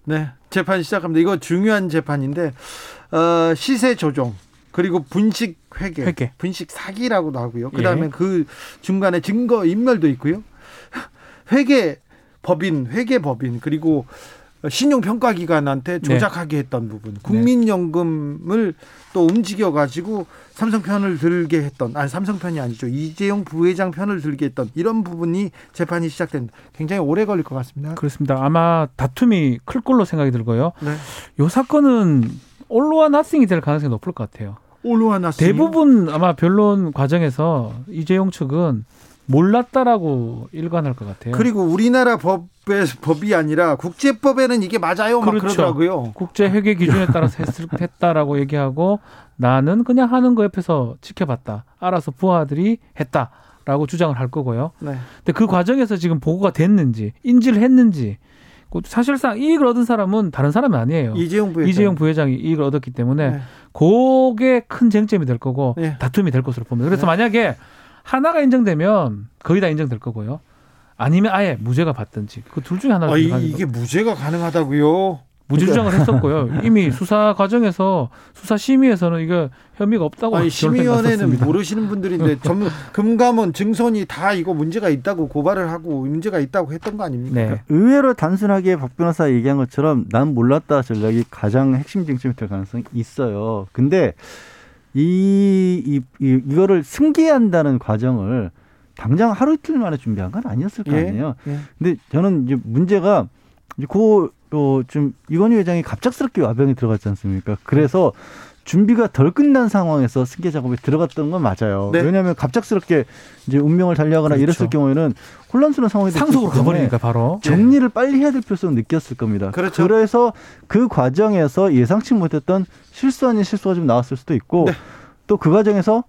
네, 재판 시작합니다. 이거 중요한 재판인데 어, 시세 조정 그리고 분식 회계, 회계. 분식 사기라고도 하고요. 그다음에 예. 그 중간에 증거 인멸도 있고요. 회계 법인, 회계 법인 그리고 신용평가기관한테 네. 조작하게 했던 부분, 네. 국민연금을 또 움직여 가지고 삼성 편을 들게 했던, 아니 삼성 편이 아니죠 이재용 부회장 편을 들게 했던 이런 부분이 재판이 시작된 굉장히 오래 걸릴 것 같습니다. 그렇습니다. 아마 다툼이 클 걸로 생각이 들고요. 네. 이 사건은 올로와 나싱이 될 가능성이 높을 것 같아요. 올로와 나싱 대부분 아마 변론 과정에서 이재용 측은 몰랐다라고 일관할 것 같아요. 그리고 우리나라 법의 법이 아니라 국제법에는 이게 맞아요. 그렇죠. 그러더라고요. 국제 회계 기준에 따라서 했다라고 얘기하고 나는 그냥 하는 거 옆에서 지켜봤다. 알아서 부하들이 했다 라고 주장을 할 거고요. 네. 근데 그 과정에서 지금 보고가 됐는지 인지를 했는지 그 사실상 이익을 얻은 사람은 다른 사람이 아니에요. 이재용 부회장. 이재용 부회장이 이익을 얻었기 때문에 네. 그게 큰 쟁점이 될 거고 네. 다툼이 될 것으로 봅니다. 그래서 네. 만약에 하나가 인정되면 거의 다 인정될 거고요. 아니면 아예 무죄가 받든지 그 둘 중에 하나가 아, 이게 무죄가 가능하다고요? 무죄 주장을 했었고요. 이미 수사 과정에서 수사 심의에서는 이거 혐의가 없다고 아니, 심의위원회는 모르시는 분들인데 전문 금감원 증선이 다 이거 문제가 있다고 고발을 하고 문제가 있다고 했던 거 아닙니까? 네. 의외로 단순하게 박 변호사 얘기한 것처럼 난 몰랐다 전략이 가장 핵심 쟁점이 될 가능성이 있어요. 근데 이, 이, 이 이거를 승계한다는 과정을 당장 하루 이틀 만에 준비한 건 아니었을 거 예, 아니에요. 예, 예. 근데 저는 이제 문제가 이제 그좀 이건희 회장이 갑작스럽게 와병이 들어갔지 않습니까? 그래서 준비가 덜 끝난 상황에서 승계 작업에 들어갔던 건 맞아요. 네. 왜냐하면 갑작스럽게 이제 운명을 달리하거나 그렇죠. 이랬을 경우에는 혼란스러운 상황이 상속으로 가버리니까 바로 정리를 빨리 해야 될 필요성을 느꼈을 겁니다. 그렇죠. 그래서 그 과정에서 예상치 못했던 실수 아닌 실수가 좀 나왔을 수도 있고 네. 또그 과정에서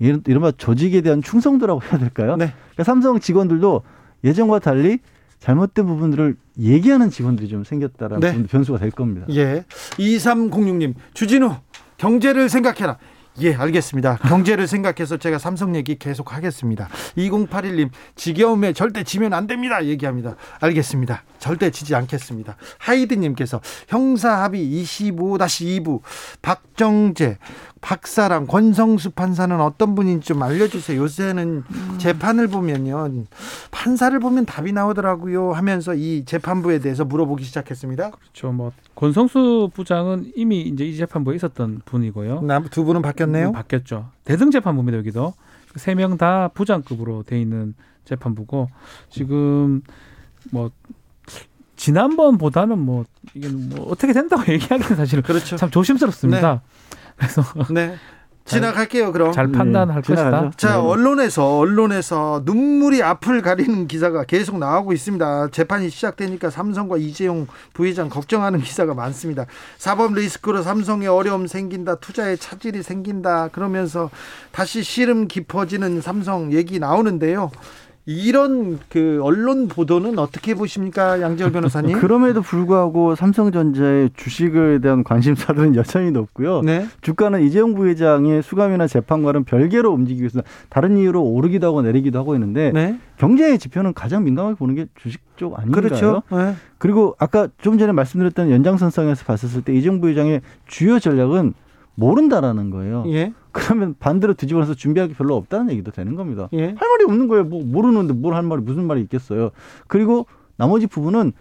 이른바 조직에 대한 충성도라고 해야 될까요? 네. 그러니까 삼성 직원들도 예전과 달리 잘못된 부분들을 얘기하는 직원들이 좀 생겼다라는 네. 변수가 될 겁니다. 예. 2306님, 주진우 경제를 생각해라. 예, 알겠습니다. 경제를 생각해서 제가 삼성 얘기 계속 하겠습니다. 2081님, 지겨움에 절대 지면 안 됩니다. 얘기합니다. 알겠습니다. 절대 지지 않겠습니다. 하이드님께서 형사합의 25-2부 박정재 박사랑 권성수 판사는 어떤 분인지 좀 알려주세요. 요새는 음. 재판을 보면요. 판사를 보면 답이 나오더라고요 하면서 이 재판부에 대해서 물어보기 시작했습니다. 그렇죠. 뭐 권성수 부장은 이미 이제 이 재판부에 있었던 분이고요. 두 분은 바뀌 었네요. 음, 바뀌었죠. 대등 재판부입니다 여기도 세 명 다 부장급으로 돼 있는 재판부고 지금 뭐 지난번보다는 뭐 이게 뭐 어떻게 된다고 얘기하기는 사실은 그렇죠. 참 조심스럽습니다. 네. 그래서 네. 지나갈게요. 그럼 잘 판단할 네, 것이다. 자 네. 언론에서 언론에서 눈물이 앞을 가리는 기사가 계속 나오고 있습니다. 재판이 시작되니까 삼성과 이재용 부회장 걱정하는 기사가 많습니다. 사법 리스크로 삼성에 어려움 생긴다, 투자에 차질이 생긴다. 그러면서 다시 시름 깊어지는 삼성 얘기 나오는데요. 이런 그 언론 보도는 어떻게 보십니까, 양지열 변호사님? 그럼에도 불구하고 삼성전자의 주식에 대한 관심사들은 여전히 높고요. 네. 주가는 이재용 부회장의 수감이나 재판과는 별개로 움직이고 있어 다른 이유로 오르기도 하고 내리기도 하고 있는데 네. 경제의 지표는 가장 민감하게 보는 게 주식 쪽 아닌가요? 그렇죠. 네. 그리고 아까 좀 전에 말씀드렸던 연장선상에서 봤었을 때 이재용 부회장의 주요 전략은 모른다라는 거예요. 예. 그러면 반대로 뒤집어서 준비할 게 별로 없다는 얘기도 되는 겁니다. 예. 할 말이 없는 거예요. 뭐 모르는데 뭘 할 말이 무슨 말이 있겠어요. 그리고 나머지 부분은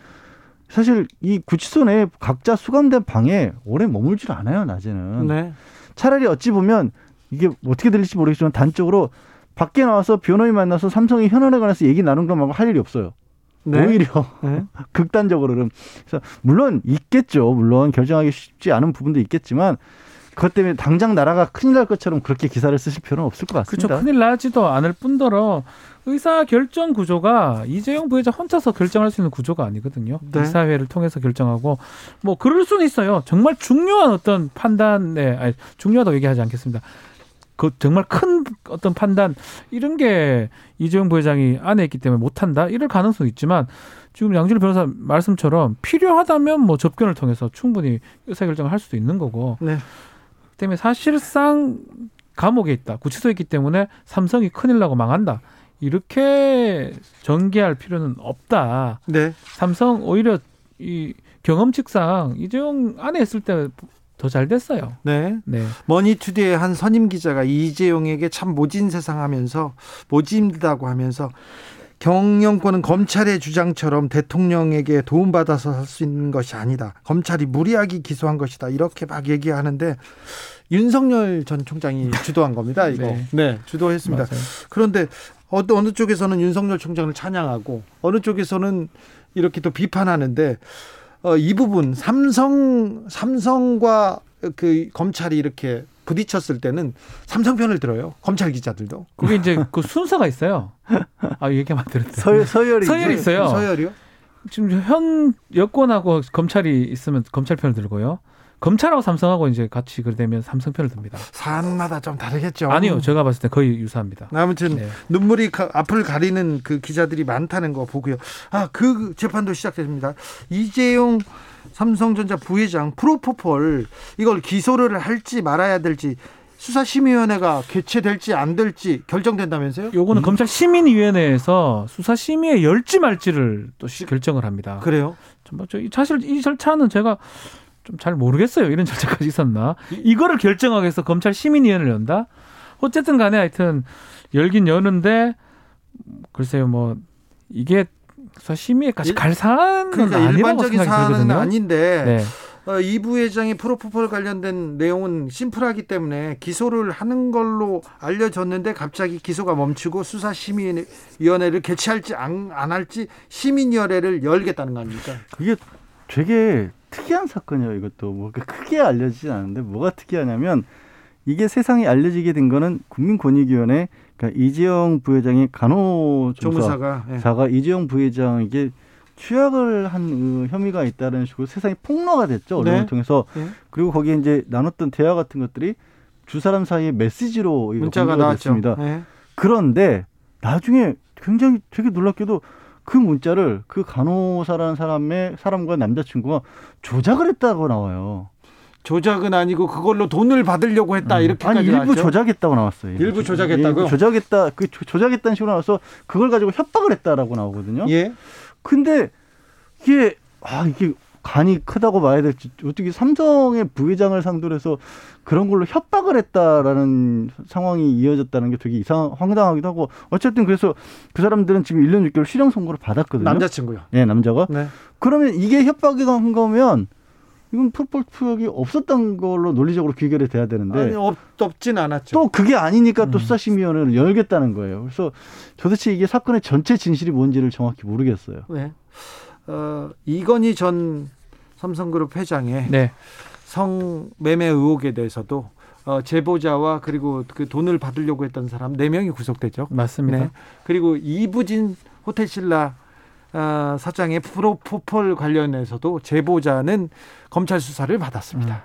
사실 이 구치소 내에 각자 수감된 방에 오래 머물질 않아요, 낮에는. 네. 차라리 어찌 보면 이게 어떻게 들릴지 모르겠지만 단적으로 밖에 나와서 변호인 만나서 삼성의 현안에 관해서 얘기 나눈 것 말고 할 일이 없어요. 네. 오히려 네. 극단적으로는 그래서 물론 있겠죠. 물론 결정하기 쉽지 않은 부분도 있겠지만 그것 때문에 당장 나라가 큰일 날 것처럼 그렇게 기사를 쓰실 필요는 없을 것 같습니다. 그렇죠. 큰일 나지도 않을 뿐더러 의사 결정 구조가 이재용 부회장 혼자서 결정할 수 있는 구조가 아니거든요. 네. 이사회를 통해서 결정하고 뭐 그럴 수는 있어요. 정말 중요한 어떤 판단에 아니 중요하다고 얘기하지 않겠습니다. 그 정말 큰 어떤 판단 이런 게 이재용 부회장이 안에 있기 때문에 못한다 이럴 가능성이 있지만 지금 양질 변호사 말씀처럼 필요하다면 뭐 접견을 통해서 충분히 의사결정을 할 수도 있는 거고 네. 때문에 사실상 감옥에 있다. 구치소에 있기 때문에 삼성이 큰일 나고 망한다. 이렇게 전개할 필요는 없다. 네. 삼성 오히려 이 경험칙상 이재용 안에 있을 때 더 잘 됐어요. 네. 네. 머니투데이의 한 선임 기자가 이재용에게 참 모진 세상 하면서 모진다고 하면서 경영권은 검찰의 주장처럼 대통령에게 도움받아서 할 수 있는 것이 아니다. 검찰이 무리하게 기소한 것이다. 이렇게 막 얘기하는데 윤석열 전 총장이 주도한 겁니다. 이거. 네, 네 주도했습니다. 맞아요. 그런데 어느 어느 쪽에서는 윤석열 총장을 찬양하고 어느 쪽에서는 이렇게 또 비판하는데 어, 이 부분 삼성 삼성과 그 검찰이 이렇게 부딪혔을 때는 삼성 편을 들어요. 검찰 기자들도. 그게 이제 그 순서가 있어요. 아 얘기하면 들었대. 서, 서열이 서열이 있어요. 서열이요? 지금 현 여권하고 검찰이 있으면 검찰 편을 들고요. 검찰하고 삼성하고 이제 같이 그되면 삼성 편을 듭니다. 사안마다 좀 다르겠죠. 아니요, 제가 봤을 때 거의 유사합니다. 아무튼 네. 눈물이 앞을 가리는 그 기자들이 많다는 거 보고요. 아, 그 재판도 시작됩니다. 이재용 삼성전자 부회장 프로포폴 이걸 기소를 할지 말아야 될지 수사심의위원회가 개최될지 안 될지 결정된다면서요? 요거는 음. 검찰 심의위원회에서 수사심의에 열지 말지를 또 결정을 합니다. 그래요? 사실 이 절차는 제가 좀 잘 모르겠어요. 이런 절차까지 있었나? 이거를 정하기 위해서 검찰 심의위원회를 연다? 어쨌든 간에 하여튼 열긴 여는데 글쎄요 뭐 이게 심의에까지 갈 사안은 그러니까 일반적인 사안은 아닌데 네. 어, 이 부회장이 프로포폴 관련된 내용은 심플하기 때문에 기소를 하는 걸로 알려졌는데 갑자기 기소가 멈추고 수사심의위원회를 개최할지 안, 안 할지 시민위원회를 열겠다는 거 아닙니까? 그게 되게 특이한 사건이에요. 이것도 뭐 크게 알려지진 않은데 뭐가 특이하냐면 이게 세상에 알려지게 된 거는 국민권익위원회 그러니까 이재용 부회장이 간호조무사가 예. 자가 이재용 부회장에게 취약을 한 혐의가 있다는 식으로 세상이 폭로가 됐죠 언론을 네. 통해서 네. 그리고 거기에 이제 나눴던 대화 같은 것들이 두 사람 사이에 메시지로 문자가 나왔습니다. 네. 그런데 나중에 굉장히 되게 놀랍게도 그 문자를 그 간호사라는 사람의 사람과 남자친구가 조작을 했다고 나와요. 조작은 아니고 그걸로 돈을 받으려고 했다 음. 이렇게까지 아니 일부 나왔죠? 조작했다고 나왔어요. 일부 조작했다고? 조작했다. 그 조작했다는 식으로 나와서 그걸 가지고 협박을 했다라고 나오거든요. 예. 근데 이게 아 이게 간이 크다고 봐야 될지 어떻게 삼성의 부회장을 상대로 해서 그런 걸로 협박을 했다라는 상황이 이어졌다는 게 되게 이상 황당하기도 하고 어쨌든 그래서 그 사람들은 지금 1년 6개월 실형 선고를 받았거든요. 남자친구요. 네, 남자가. 네. 그러면 이게 협박이 간 거면 이건 투역이 없었던 걸로 논리적으로 귀결이 돼야 되는데 아니, 없, 없진 않았죠. 또 그게 아니니까 또 음. 수사심의위원회를 열겠다는 거예요. 그래서 도대체 이게 사건의 전체 진실이 뭔지를 정확히 모르겠어요. 네. 어, 이건희 전 삼성그룹 회장의 네. 성매매 의혹에 대해서도 어, 제보자와 그리고 그 돈을 받으려고 했던 사람 4명이 구속됐죠. 맞습니다. 네. 그리고 이부진 호텔 신라 어, 사장의 프로포폴 관련해서도 제보자는 검찰 수사를 받았습니다.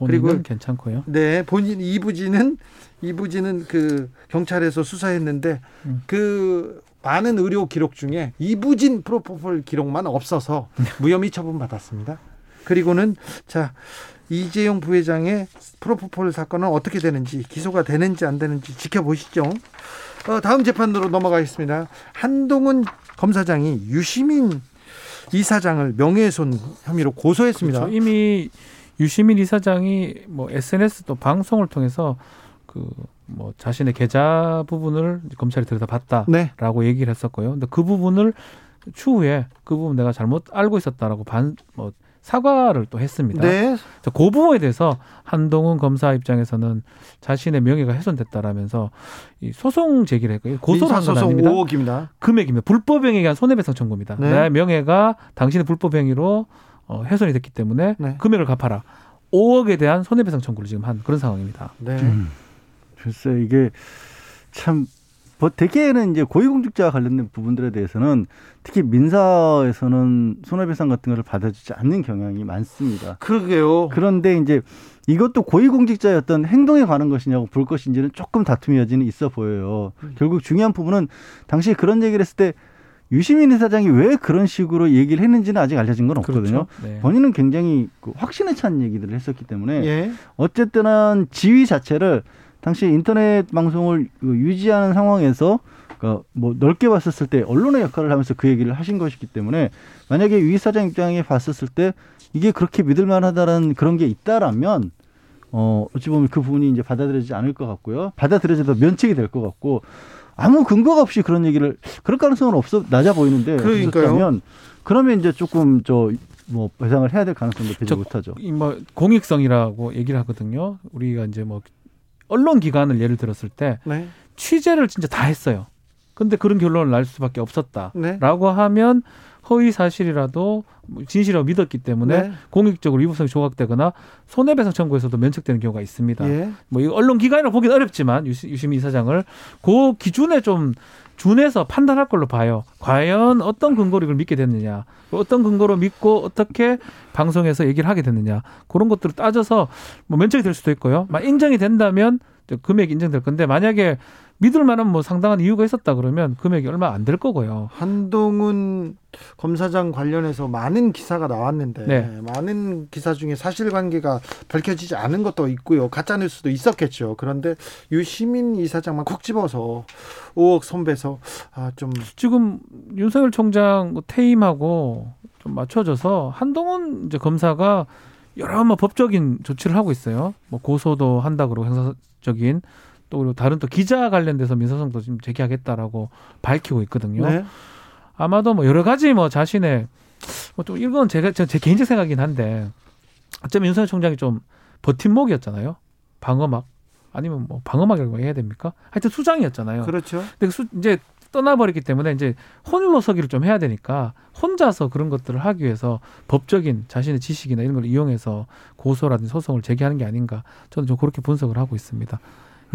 음. 그리고 괜찮고요. 네, 본인 이부진은 이부진은 그 경찰에서 수사했는데 음. 그 많은 의료 기록 중에 이부진 프로포폴 기록만 없어서 무혐의 처분 받았습니다. 그리고는 자 이재용 부회장의 프로포폴 사건은 어떻게 되는지 기소가 되는지 안 되는지 지켜보시죠. 어, 다음 재판으로 넘어가겠습니다. 한동훈 검사장이 유시민 이사장을 명예훼손 혐의로 고소했습니다. 그렇죠. 이미 유시민 이사장이 뭐 SNS 또 방송을 통해서 그 뭐 자신의 계좌 부분을 검찰이 들여다봤다라고 네. 얘기를 했었고요. 근데 그 부분을 추후에 그 부분 내가 잘못 알고 있었다라고 반 뭐 사과를 또 했습니다. 네. 그 부분에 대해서 한동훈 검사 입장에서는 자신의 명예가 훼손됐다라면서 이 소송 제기를 했고요. 고소를 한건 아닙니다. 5억입니다. 금액입니다. 불법행위에 대한 손해배상 청구입니다. 네. 내 명예가 당신의 불법행위로 어, 훼손이 됐기 때문에 네. 금액을 갚아라. 5억에 대한 손해배상 청구를 지금 한 그런 상황입니다. 네. 음. 글쎄 이게 참뭐 대개는 이제 고위공직자 관련된 부분들에 대해서는 특히 민사에서는 손해배상 같은 거를 받아주지 않는 경향이 많습니다. 그러게요. 그런데 이제 이것도 고위공직자의 어떤 행동에 관한 것이냐고 볼 것인지는 조금 다툼의 여지는 있어 보여요. 음. 결국 중요한 부분은 당시 그런 얘기를 했을 때 유시민 이사장이 왜 그런 식으로 얘기를 했는지는 아직 알려진 건 없거든요. 그렇죠. 네. 본인은 굉장히 그 확신에 찬 얘기들을 했었기 때문에 예. 어쨌든 지위 자체를 당시 인터넷 방송을 그 유지하는 상황에서 그뭐 넓게 봤었을 때 언론의 역할을 하면서 그 얘기를 하신 것이기 때문에 만약에 유 이사장 입장에 봤었을 때 이게 그렇게 믿을 만하다는 그런 게 있다라면 어 어찌 보면 그 부분이 이제 받아들여지지 않을 것 같고요. 받아들여져도 면책이 될 것 같고 아무 근거가 없이 그런 얘기를 그럴 가능성은 없어 낮아 보이는데 그러니까요. 그러면 이제 조금 저 뭐 배상을 해야 될 가능성도 배제 못하죠. 뭐 공익성이라고 얘기를 하거든요. 우리가 이제 뭐 언론 기관을 예를 들었을 때 네. 취재를 진짜 다 했어요. 근데 그런 결론을 날 수밖에 없었다라고 네. 하면 허위 사실이라도 진실이라고 믿었기 때문에 네. 공익적으로 위법성이 조각되거나 손해배상 청구에서도 면책되는 경우가 있습니다. 예. 뭐이 언론 기관이라 보기는 어렵지만 유시민 이사장을 그 기준에 좀 준해서 판단할 걸로 봐요. 과연 어떤 근거로 이걸 믿게 됐느냐, 어떤 근거로 믿고 어떻게 방송에서 얘기를 하게 됐느냐 그런 것들을 따져서 뭐 면책이 될 수도 있고요. 막 인정이 된다면 금액이 인정될 건데 만약에 믿을 만한 뭐 상당한 이유가 있었다 그러면 금액이 얼마 안 될 거고요. 한동훈 검사장 관련해서 많은 기사가 나왔는데 네. 많은 기사 중에 사실관계가 밝혀지지 않은 것도 있고요. 가짜 뉴스도 있었겠죠. 그런데 유시민 이사장만 콕 집어서 5억 손배서 아 좀 지금 윤석열 총장 뭐 퇴임하고 좀 맞춰져서 한동훈 이제 검사가 여러 뭐 법적인 조치를 하고 있어요. 뭐 고소도 한다 그러고 행사적인 또 그리고 다른 또 기자 관련돼서 민사성도 지금 제기하겠다라고 밝히고 있거든요. 네. 아마도 뭐 여러 가지 뭐 자신의 뭐좀 이건 제가 제 개인적 생각이긴 한데 어쩌면 윤석열 총장이 좀 버팀목이었잖아요. 방어막 아니면 뭐 방어막이라고 해야 됩니까? 하여튼 수장이었잖아요. 그렇죠. 근데 그 수, 이제 떠나버렸기 때문에 이제 홀로 서기를 좀 해야 되니까 혼자서 그런 것들을 하기 위해서 법적인 자신의 지식이나 이런 걸 이용해서 고소라든지 소송을 제기하는 게 아닌가 저는 좀 그렇게 분석을 하고 있습니다.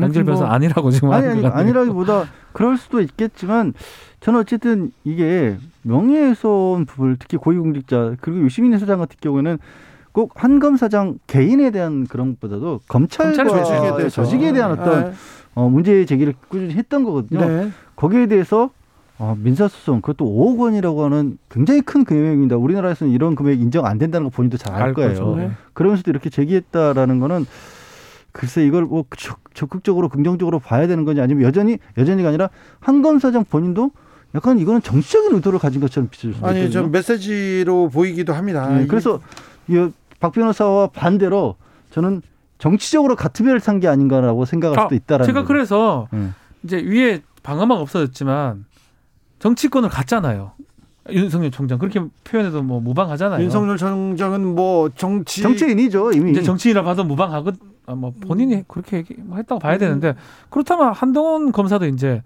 양질 변호사 뭐, 아니라고 지금 아니, 아니 아니라기보다 그럴 수도 있겠지만 저는 어쨌든 이게 명예훼손 부분 특히 고위공직자 그리고 유시민 사장 같은 경우에는 꼭 한 검사장 개인에 대한 그런 것보다도 검찰과 조직에, 조직에 대한 어떤 네. 어, 문제 제기를 꾸준히 했던 거거든요. 네. 거기에 대해서 어, 민사소송 그것도 5억 원이라고 하는 굉장히 큰 금액입니다. 우리나라에서는 이런 금액 인정 안 된다는 거 본인도 잘 알 거예요. 네. 그러면서도 이렇게 제기했다라는 거는 글쎄 이걸 뭐 적극적으로 긍정적으로 봐야 되는 건지 아니면 여전히 여전히가 아니라 한 검사장 본인도 약간 이거는 정치적인 의도를 가진 것처럼 비춰졌습니다. 아니 좀 메시지로 보이기도 합니다. 네, 그래서 박 변호사와 반대로 저는 정치적으로 같은 산게 아닌가라고 생각할 아, 수도 있다라는. 제가 거죠. 그래서 네. 이제 위에 방어막 없어졌지만 정치권을 갔잖아요. 윤석열 총장 그렇게 표현해도 뭐 무방하잖아요. 윤석열 총장은 뭐 정치 정치인이죠 이미. 이제 정치인이라 봐도 무방하고 아, 뭐 본인이 그렇게 얘기 뭐 했다고 봐야 되는데 그렇다면 한동훈 검사도 이제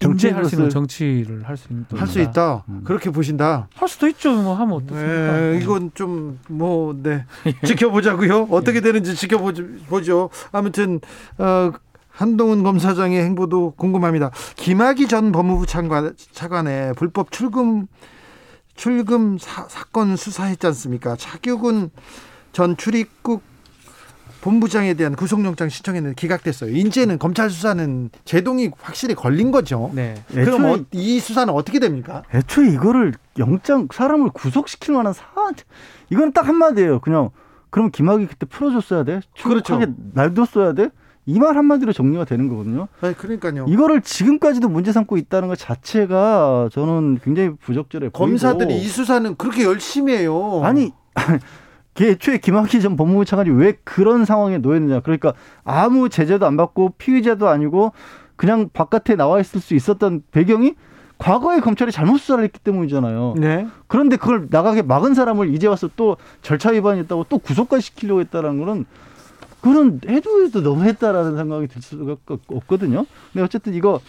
정치할 수 있는 정치를 할 수 있는 할 수 있다. 음. 그렇게 보신다. 할 수도 있죠. 뭐 하면 어떻습니까? 네, 이건 좀 뭐 네. 지켜보자고요. 어떻게 되는지 지켜보죠. 아무튼 어 한동훈 검사장의 행보도 궁금합니다. 김학의 전 법무부 차관, 차관의 불법 출금 출금 사, 사건 수사했지 않습니까? 차규근 전 출입국 본부장에 대한 구속영장 신청했는데 기각됐어요. 이제는 검찰 수사는 제동이 확실히 걸린 거죠. 네. 그럼 어, 이 수사는 어떻게 됩니까? 애초에 이거를 영장 사람을 구속시킬 만한 사안 이건 딱 한마디예요. 그냥 그럼 김학이 그때 풀어줬어야 돼. 그렇죠. 날뒀어야 돼. 이 말 한마디로 정리가 되는 거거든요. 네, 그러니까요. 이거를 지금까지도 문제 삼고 있다는 것 자체가 저는 굉장히 부적절해 검사들이 보이고. 이 수사는 그렇게 열심히 해요. 아니 애초에 김학의 전 법무부 차관이 왜 그런 상황에 놓였느냐. 그러니까 아무 제재도 안 받고 피의자도 아니고 그냥 바깥에 나와 있을 수 있었던 배경이 과거에 검찰이 잘못 수사를 했기 때문이잖아요. 네. 그런데 그걸 나가게 막은 사람을 이제 와서 또 절차 위반했다고 또 구속까지 시키려고 했다는 거는 그건 해도 해도 너무 했다라는 생각이 들 수가 없거든요. 근데 어쨌든 이거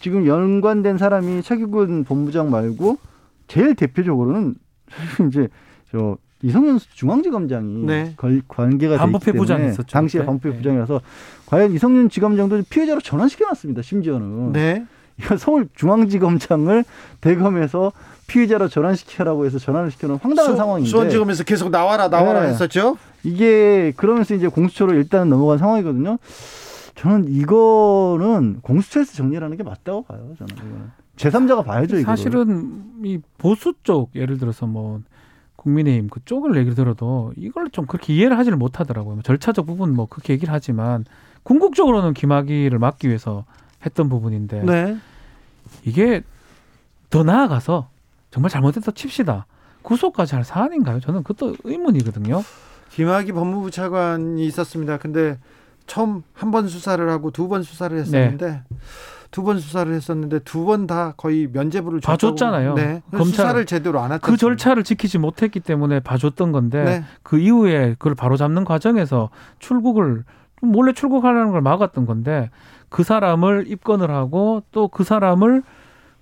지금 연관된 사람이 차기군 본부장 말고 제일 대표적으로는 이제 저 이성윤 중앙지검장이 네. 관계가 반부패 부장이 있었죠. 당시에 네. 반부패 부장이라서 과연 이성윤 지검장도 피해자로 전환시켜놨습니다. 심지어는 네. 서울 중앙지검장을 대검에서 피해자로 전환시켜라고 해서 전환을 시켜놓은 황당한 수, 상황인데 수원지검에서 계속 나와라 나와라 네. 했었죠. 이게 그러면서 이제 공수처로 일단 넘어간 상황이거든요. 저는 이거는 공수처에서 정리하는 게 맞다고 봐요. 저는 이거는. 제3자가 봐야죠. 이거 사실은 이 보수 쪽 예를 들어서 뭐 국민의힘 그쪽을 얘기를 들어도 이걸 좀 그렇게 이해를 하지를 못하더라고요. 뭐 절차적 부분 뭐 그렇게 얘기를 하지만 궁극적으로는 김학의를 막기 위해서 했던 부분인데 네. 이게 더 나아가서 정말 잘못했다 칩시다. 구속까지 할 사안인가요? 저는 그것도 의문이거든요. 김학의 법무부 차관이 있었습니다. 근데 처음 한 번 수사를 하고 두 번 수사를 했었는데 네. 두 번 수사를 했었는데 두 번 다 거의 면죄부를 봐줬잖아요. 네. 검찰 수사를 제대로 안 했죠. 그 절차를 지키지 못했기 때문에 봐줬던 건데 네. 그 이후에 그걸 바로 잡는 과정에서 출국을 몰래 출국하려는 걸 막았던 건데 그 사람을 입건을 하고 또 그 사람을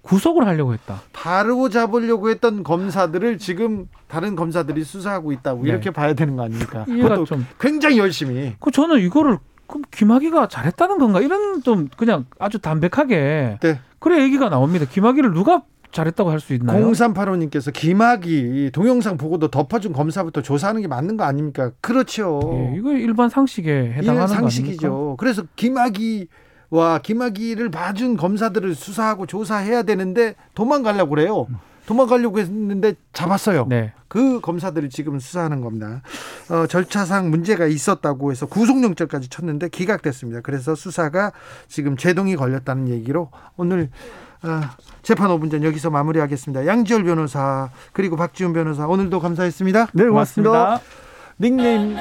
구속을 하려고 했다. 바로 잡으려고 했던 검사들을 지금 다른 검사들이 수사하고 있다고 네. 이렇게 봐야 되는 거 아닙니까? 이해가 좀 굉장히 열심히. 그 저는 이거를 그럼 김학의가 잘했다는 건가? 이런 좀 그냥 아주 담백하게 네. 그래 얘기가 나옵니다. 김학의를 누가 잘했다고 할 수 있나요? 0385님께서 김학의 동영상 보고도 덮어준 검사부터 조사하는 게 맞는 거 아닙니까? 그렇죠. 예, 이거 일반 상식에 해당하는 상식이죠. 그래서 김학의와 김학의를 봐준 검사들을 수사하고 조사해야 되는데 도망가려고 그래요. 도망가려고 했는데 잡았어요. 네. 그 검사들이 지금 수사하는 겁니다. 어, 절차상 문제가 있었다고 해서 구속영장까지 쳤는데 기각됐습니다. 그래서 수사가 지금 제동이 걸렸다는 얘기로 오늘 어, 재판 5분 전 여기서 마무리하겠습니다. 양지열 변호사 그리고 박지훈 변호사 오늘도 감사했습니다. 네, 고맙습니다. 고맙습니다. 닉네임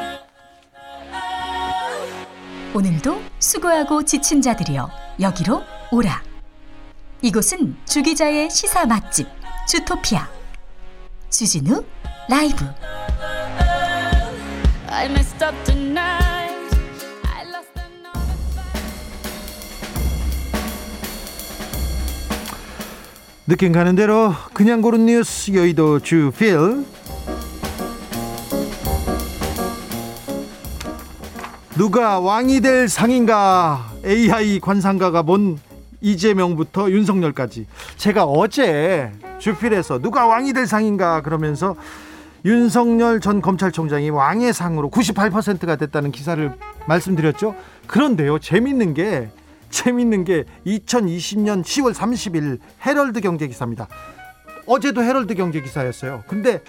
오늘도 수고하고 지친 자들이여 여기로 오라. 이곳은 주기자의 시사 맛집 주토피아 주진우 라이브. 느낌 가는 대로 그냥 고른 뉴스 여의도 주필. 누가 왕이 될 상인가? AI 관상가가 뭔 이재명부터 윤석열까지 제가 어제 주필에서 누가 왕이 될 상인가 그러면서 윤석열 전 검찰총장이 왕의 상으로 98%가 됐다는 기사를 말씀드렸죠. 그런데요, 재밌는 게 재밌는 게 2020년 10월 30일 헤럴드 경제 기사입니다. 어제도 헤럴드 경제 기사였어요. 근데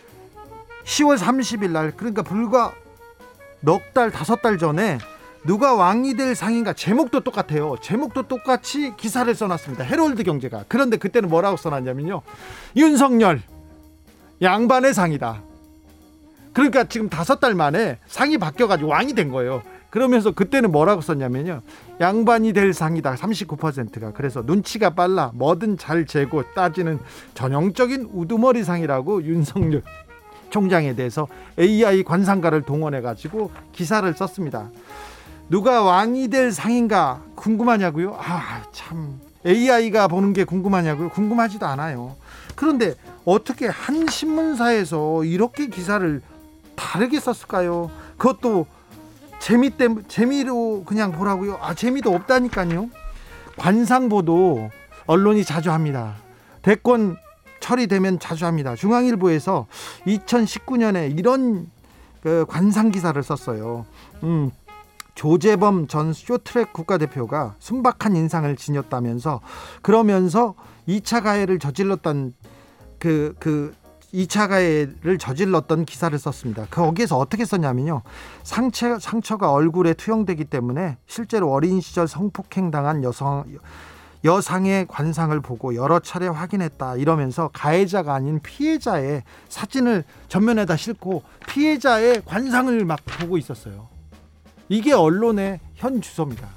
10월 30일 날 그러니까 불과 넉 달, 다섯 달 전에 누가 왕이 될 상인가 제목도 똑같아요. 제목도 똑같이 기사를 써놨습니다. 헤럴드 경제가. 그런데 그때는 뭐라고 써놨냐면요. 윤석열 양반의 상이다. 그러니까 지금 다섯 달 만에 상이 바뀌어가지고 왕이 된 거예요. 그러면서 그때는 뭐라고 썼냐면요. 양반이 될 상이다. 39%가. 그래서 눈치가 빨라. 뭐든 잘 재고 따지는 전형적인 우두머리 상이라고 윤석열 총장에 대해서 AI 관상가를 동원해가지고 기사를 썼습니다. 누가 왕이 될 상인가 궁금하냐고요? 아, 참 AI가 보는 게 궁금하냐고요? 궁금하지도 않아요. 그런데 어떻게 한 신문사에서 이렇게 기사를 다르게 썼을까요? 그것도 재미 때 재미로 그냥 보라고요. 아 재미도 없다니까요. 관상보도 언론이 자주 합니다. 대권 처리되면 자주 합니다. 중앙일보에서 2019년에 이런 그 관상 기사를 썼어요. 음, 조재범 전 쇼트랙 국가대표가 순박한 인상을 지녔다면서 그러면서 2차 가해를 저질렀던 그, 그 2차 가해를 저질렀던 기사를 썼습니다. 거기에서 어떻게 썼냐면요. 상처, 상처가 얼굴에 투영되기 때문에 실제로 어린 시절 성폭행 당한 여성 여상의 관상을 보고 여러 차례 확인했다 이러면서 가해자가 아닌 피해자의 사진을 전면에다 싣고 피해자의 관상을 막 보고 있었어요. 이게 언론의 현 주소입니다.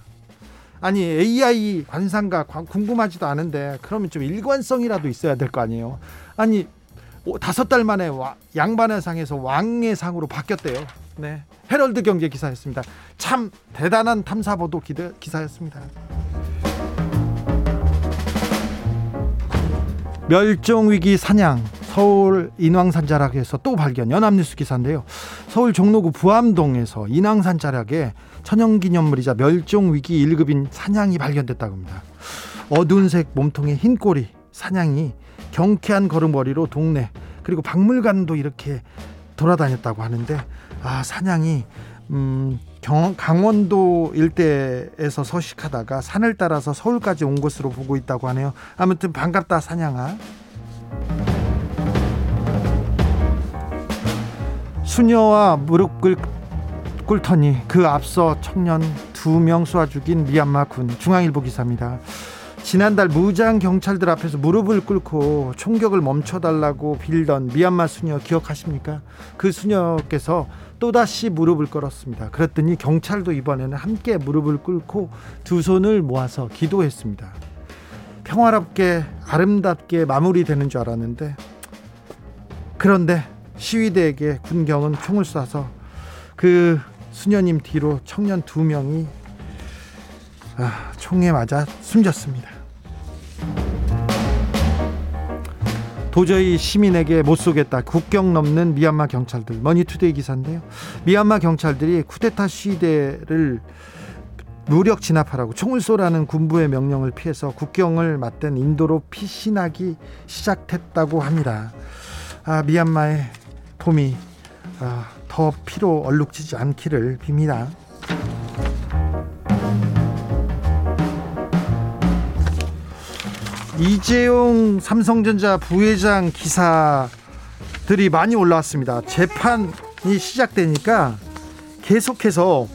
아니 AI 관상가 궁금하지도 않은데 그러면 좀 일관성이라도 있어야 될 거 아니에요. 아니 다섯 달 만에 양반의 상에서 왕의 상으로 바뀌었대요. 네. 헤럴드 경제 기사였습니다. 참 대단한 탐사 보도 기사였습니다. 멸종 위기 사냥 서울 인왕산 자락에서 또 발견 연합뉴스 기사인데요. 서울 종로구 부암동에서 인왕산 자락에 천연기념물이자 멸종위기 1급인 사냥이 발견됐다고 합니다. 어두운색 몸통에 흰 꼬리 사냥이 경쾌한 걸음걸이로 동네 그리고 박물관도 이렇게 돌아다녔다고 하는데 아 사냥이 음, 경, 강원도 일대에서 서식하다가 산을 따라서 서울까지 온 것으로 보고 있다고 하네요. 아무튼 반갑다 사냥아. 수녀와 무릎 꿇, 꿇더니 그 앞서 청년 두 명 쏘아 죽인 미얀마 군 중앙일보 기사입니다. 지난달 무장 경찰들 앞에서 무릎을 꿇고 총격을 멈춰달라고 빌던 미얀마 수녀 기억하십니까? 그 수녀께서 또다시 무릎을 꿇었습니다. 그랬더니 경찰도 이번에는 함께 무릎을 꿇고 두 손을 모아서 기도했습니다. 평화롭게 아름답게 마무리되는 줄 알았는데 그런데 시위대에게 군경은 총을 쏴서 그 수녀님 뒤로 청년 두 명이 아, 총에 맞아 숨졌습니다. 도저히 시민에게 못 쏘겠다. 국경 넘는 미얀마 경찰들. 머니투데이 기사인데요. 미얀마 경찰들이 쿠데타 시위대를 무력 진압하라고 총을 쏘라는 군부의 명령을 피해서 국경을 맞댄 인도로 피신하기 시작했다고 합니다. 아, 미얀마의 봄이 아, 더 피로 얼룩지지 않기를 빕니다. 이재용 삼성전자 부회장 기사들이 많이 올라왔습니다. 재판이 시작되니까 계속해서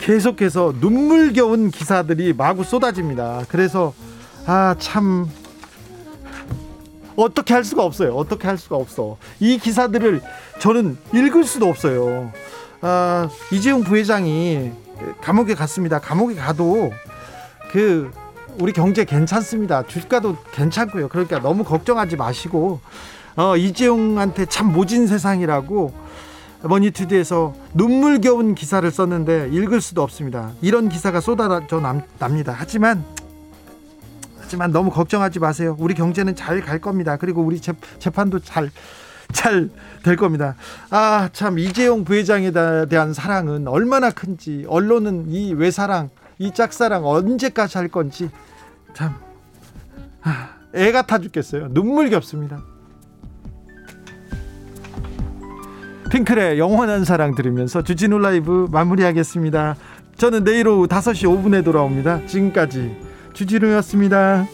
계속해서 눈물겨운 기사들이 마구 쏟아집니다. 그래서 아 참 어떻게 할 수가 없어요. 어떻게 할 수가 없어. 이 기사들을 저는 읽을 수도 없어요. 아, 이재용 부회장이 감옥에 갔습니다. 감옥에 가도 그 우리 경제 괜찮습니다. 주가도 괜찮고요. 그러니까 너무 걱정하지 마시고 어, 이재용한테 참 모진 세상이라고 머니투드에서 하지만 너무 걱정하지 마세요. 우리 경제는 잘 갈 겁니다. 그리고 우리 재, 재판도 잘 잘 될 겁니다. 아, 참 이재용 부회장에 대한 사랑은 얼마나 큰지 언론은 이 외사랑 이 짝사랑 언제까지 할 건지 참 애가 타 죽겠어요. 눈물겹습니다. 핑클의 영원한 사랑 들으면서 주진우 라이브 마무리하겠습니다. 저는 내일 오후 5시 5분에 돌아옵니다. 지금까지 주진우였습니다.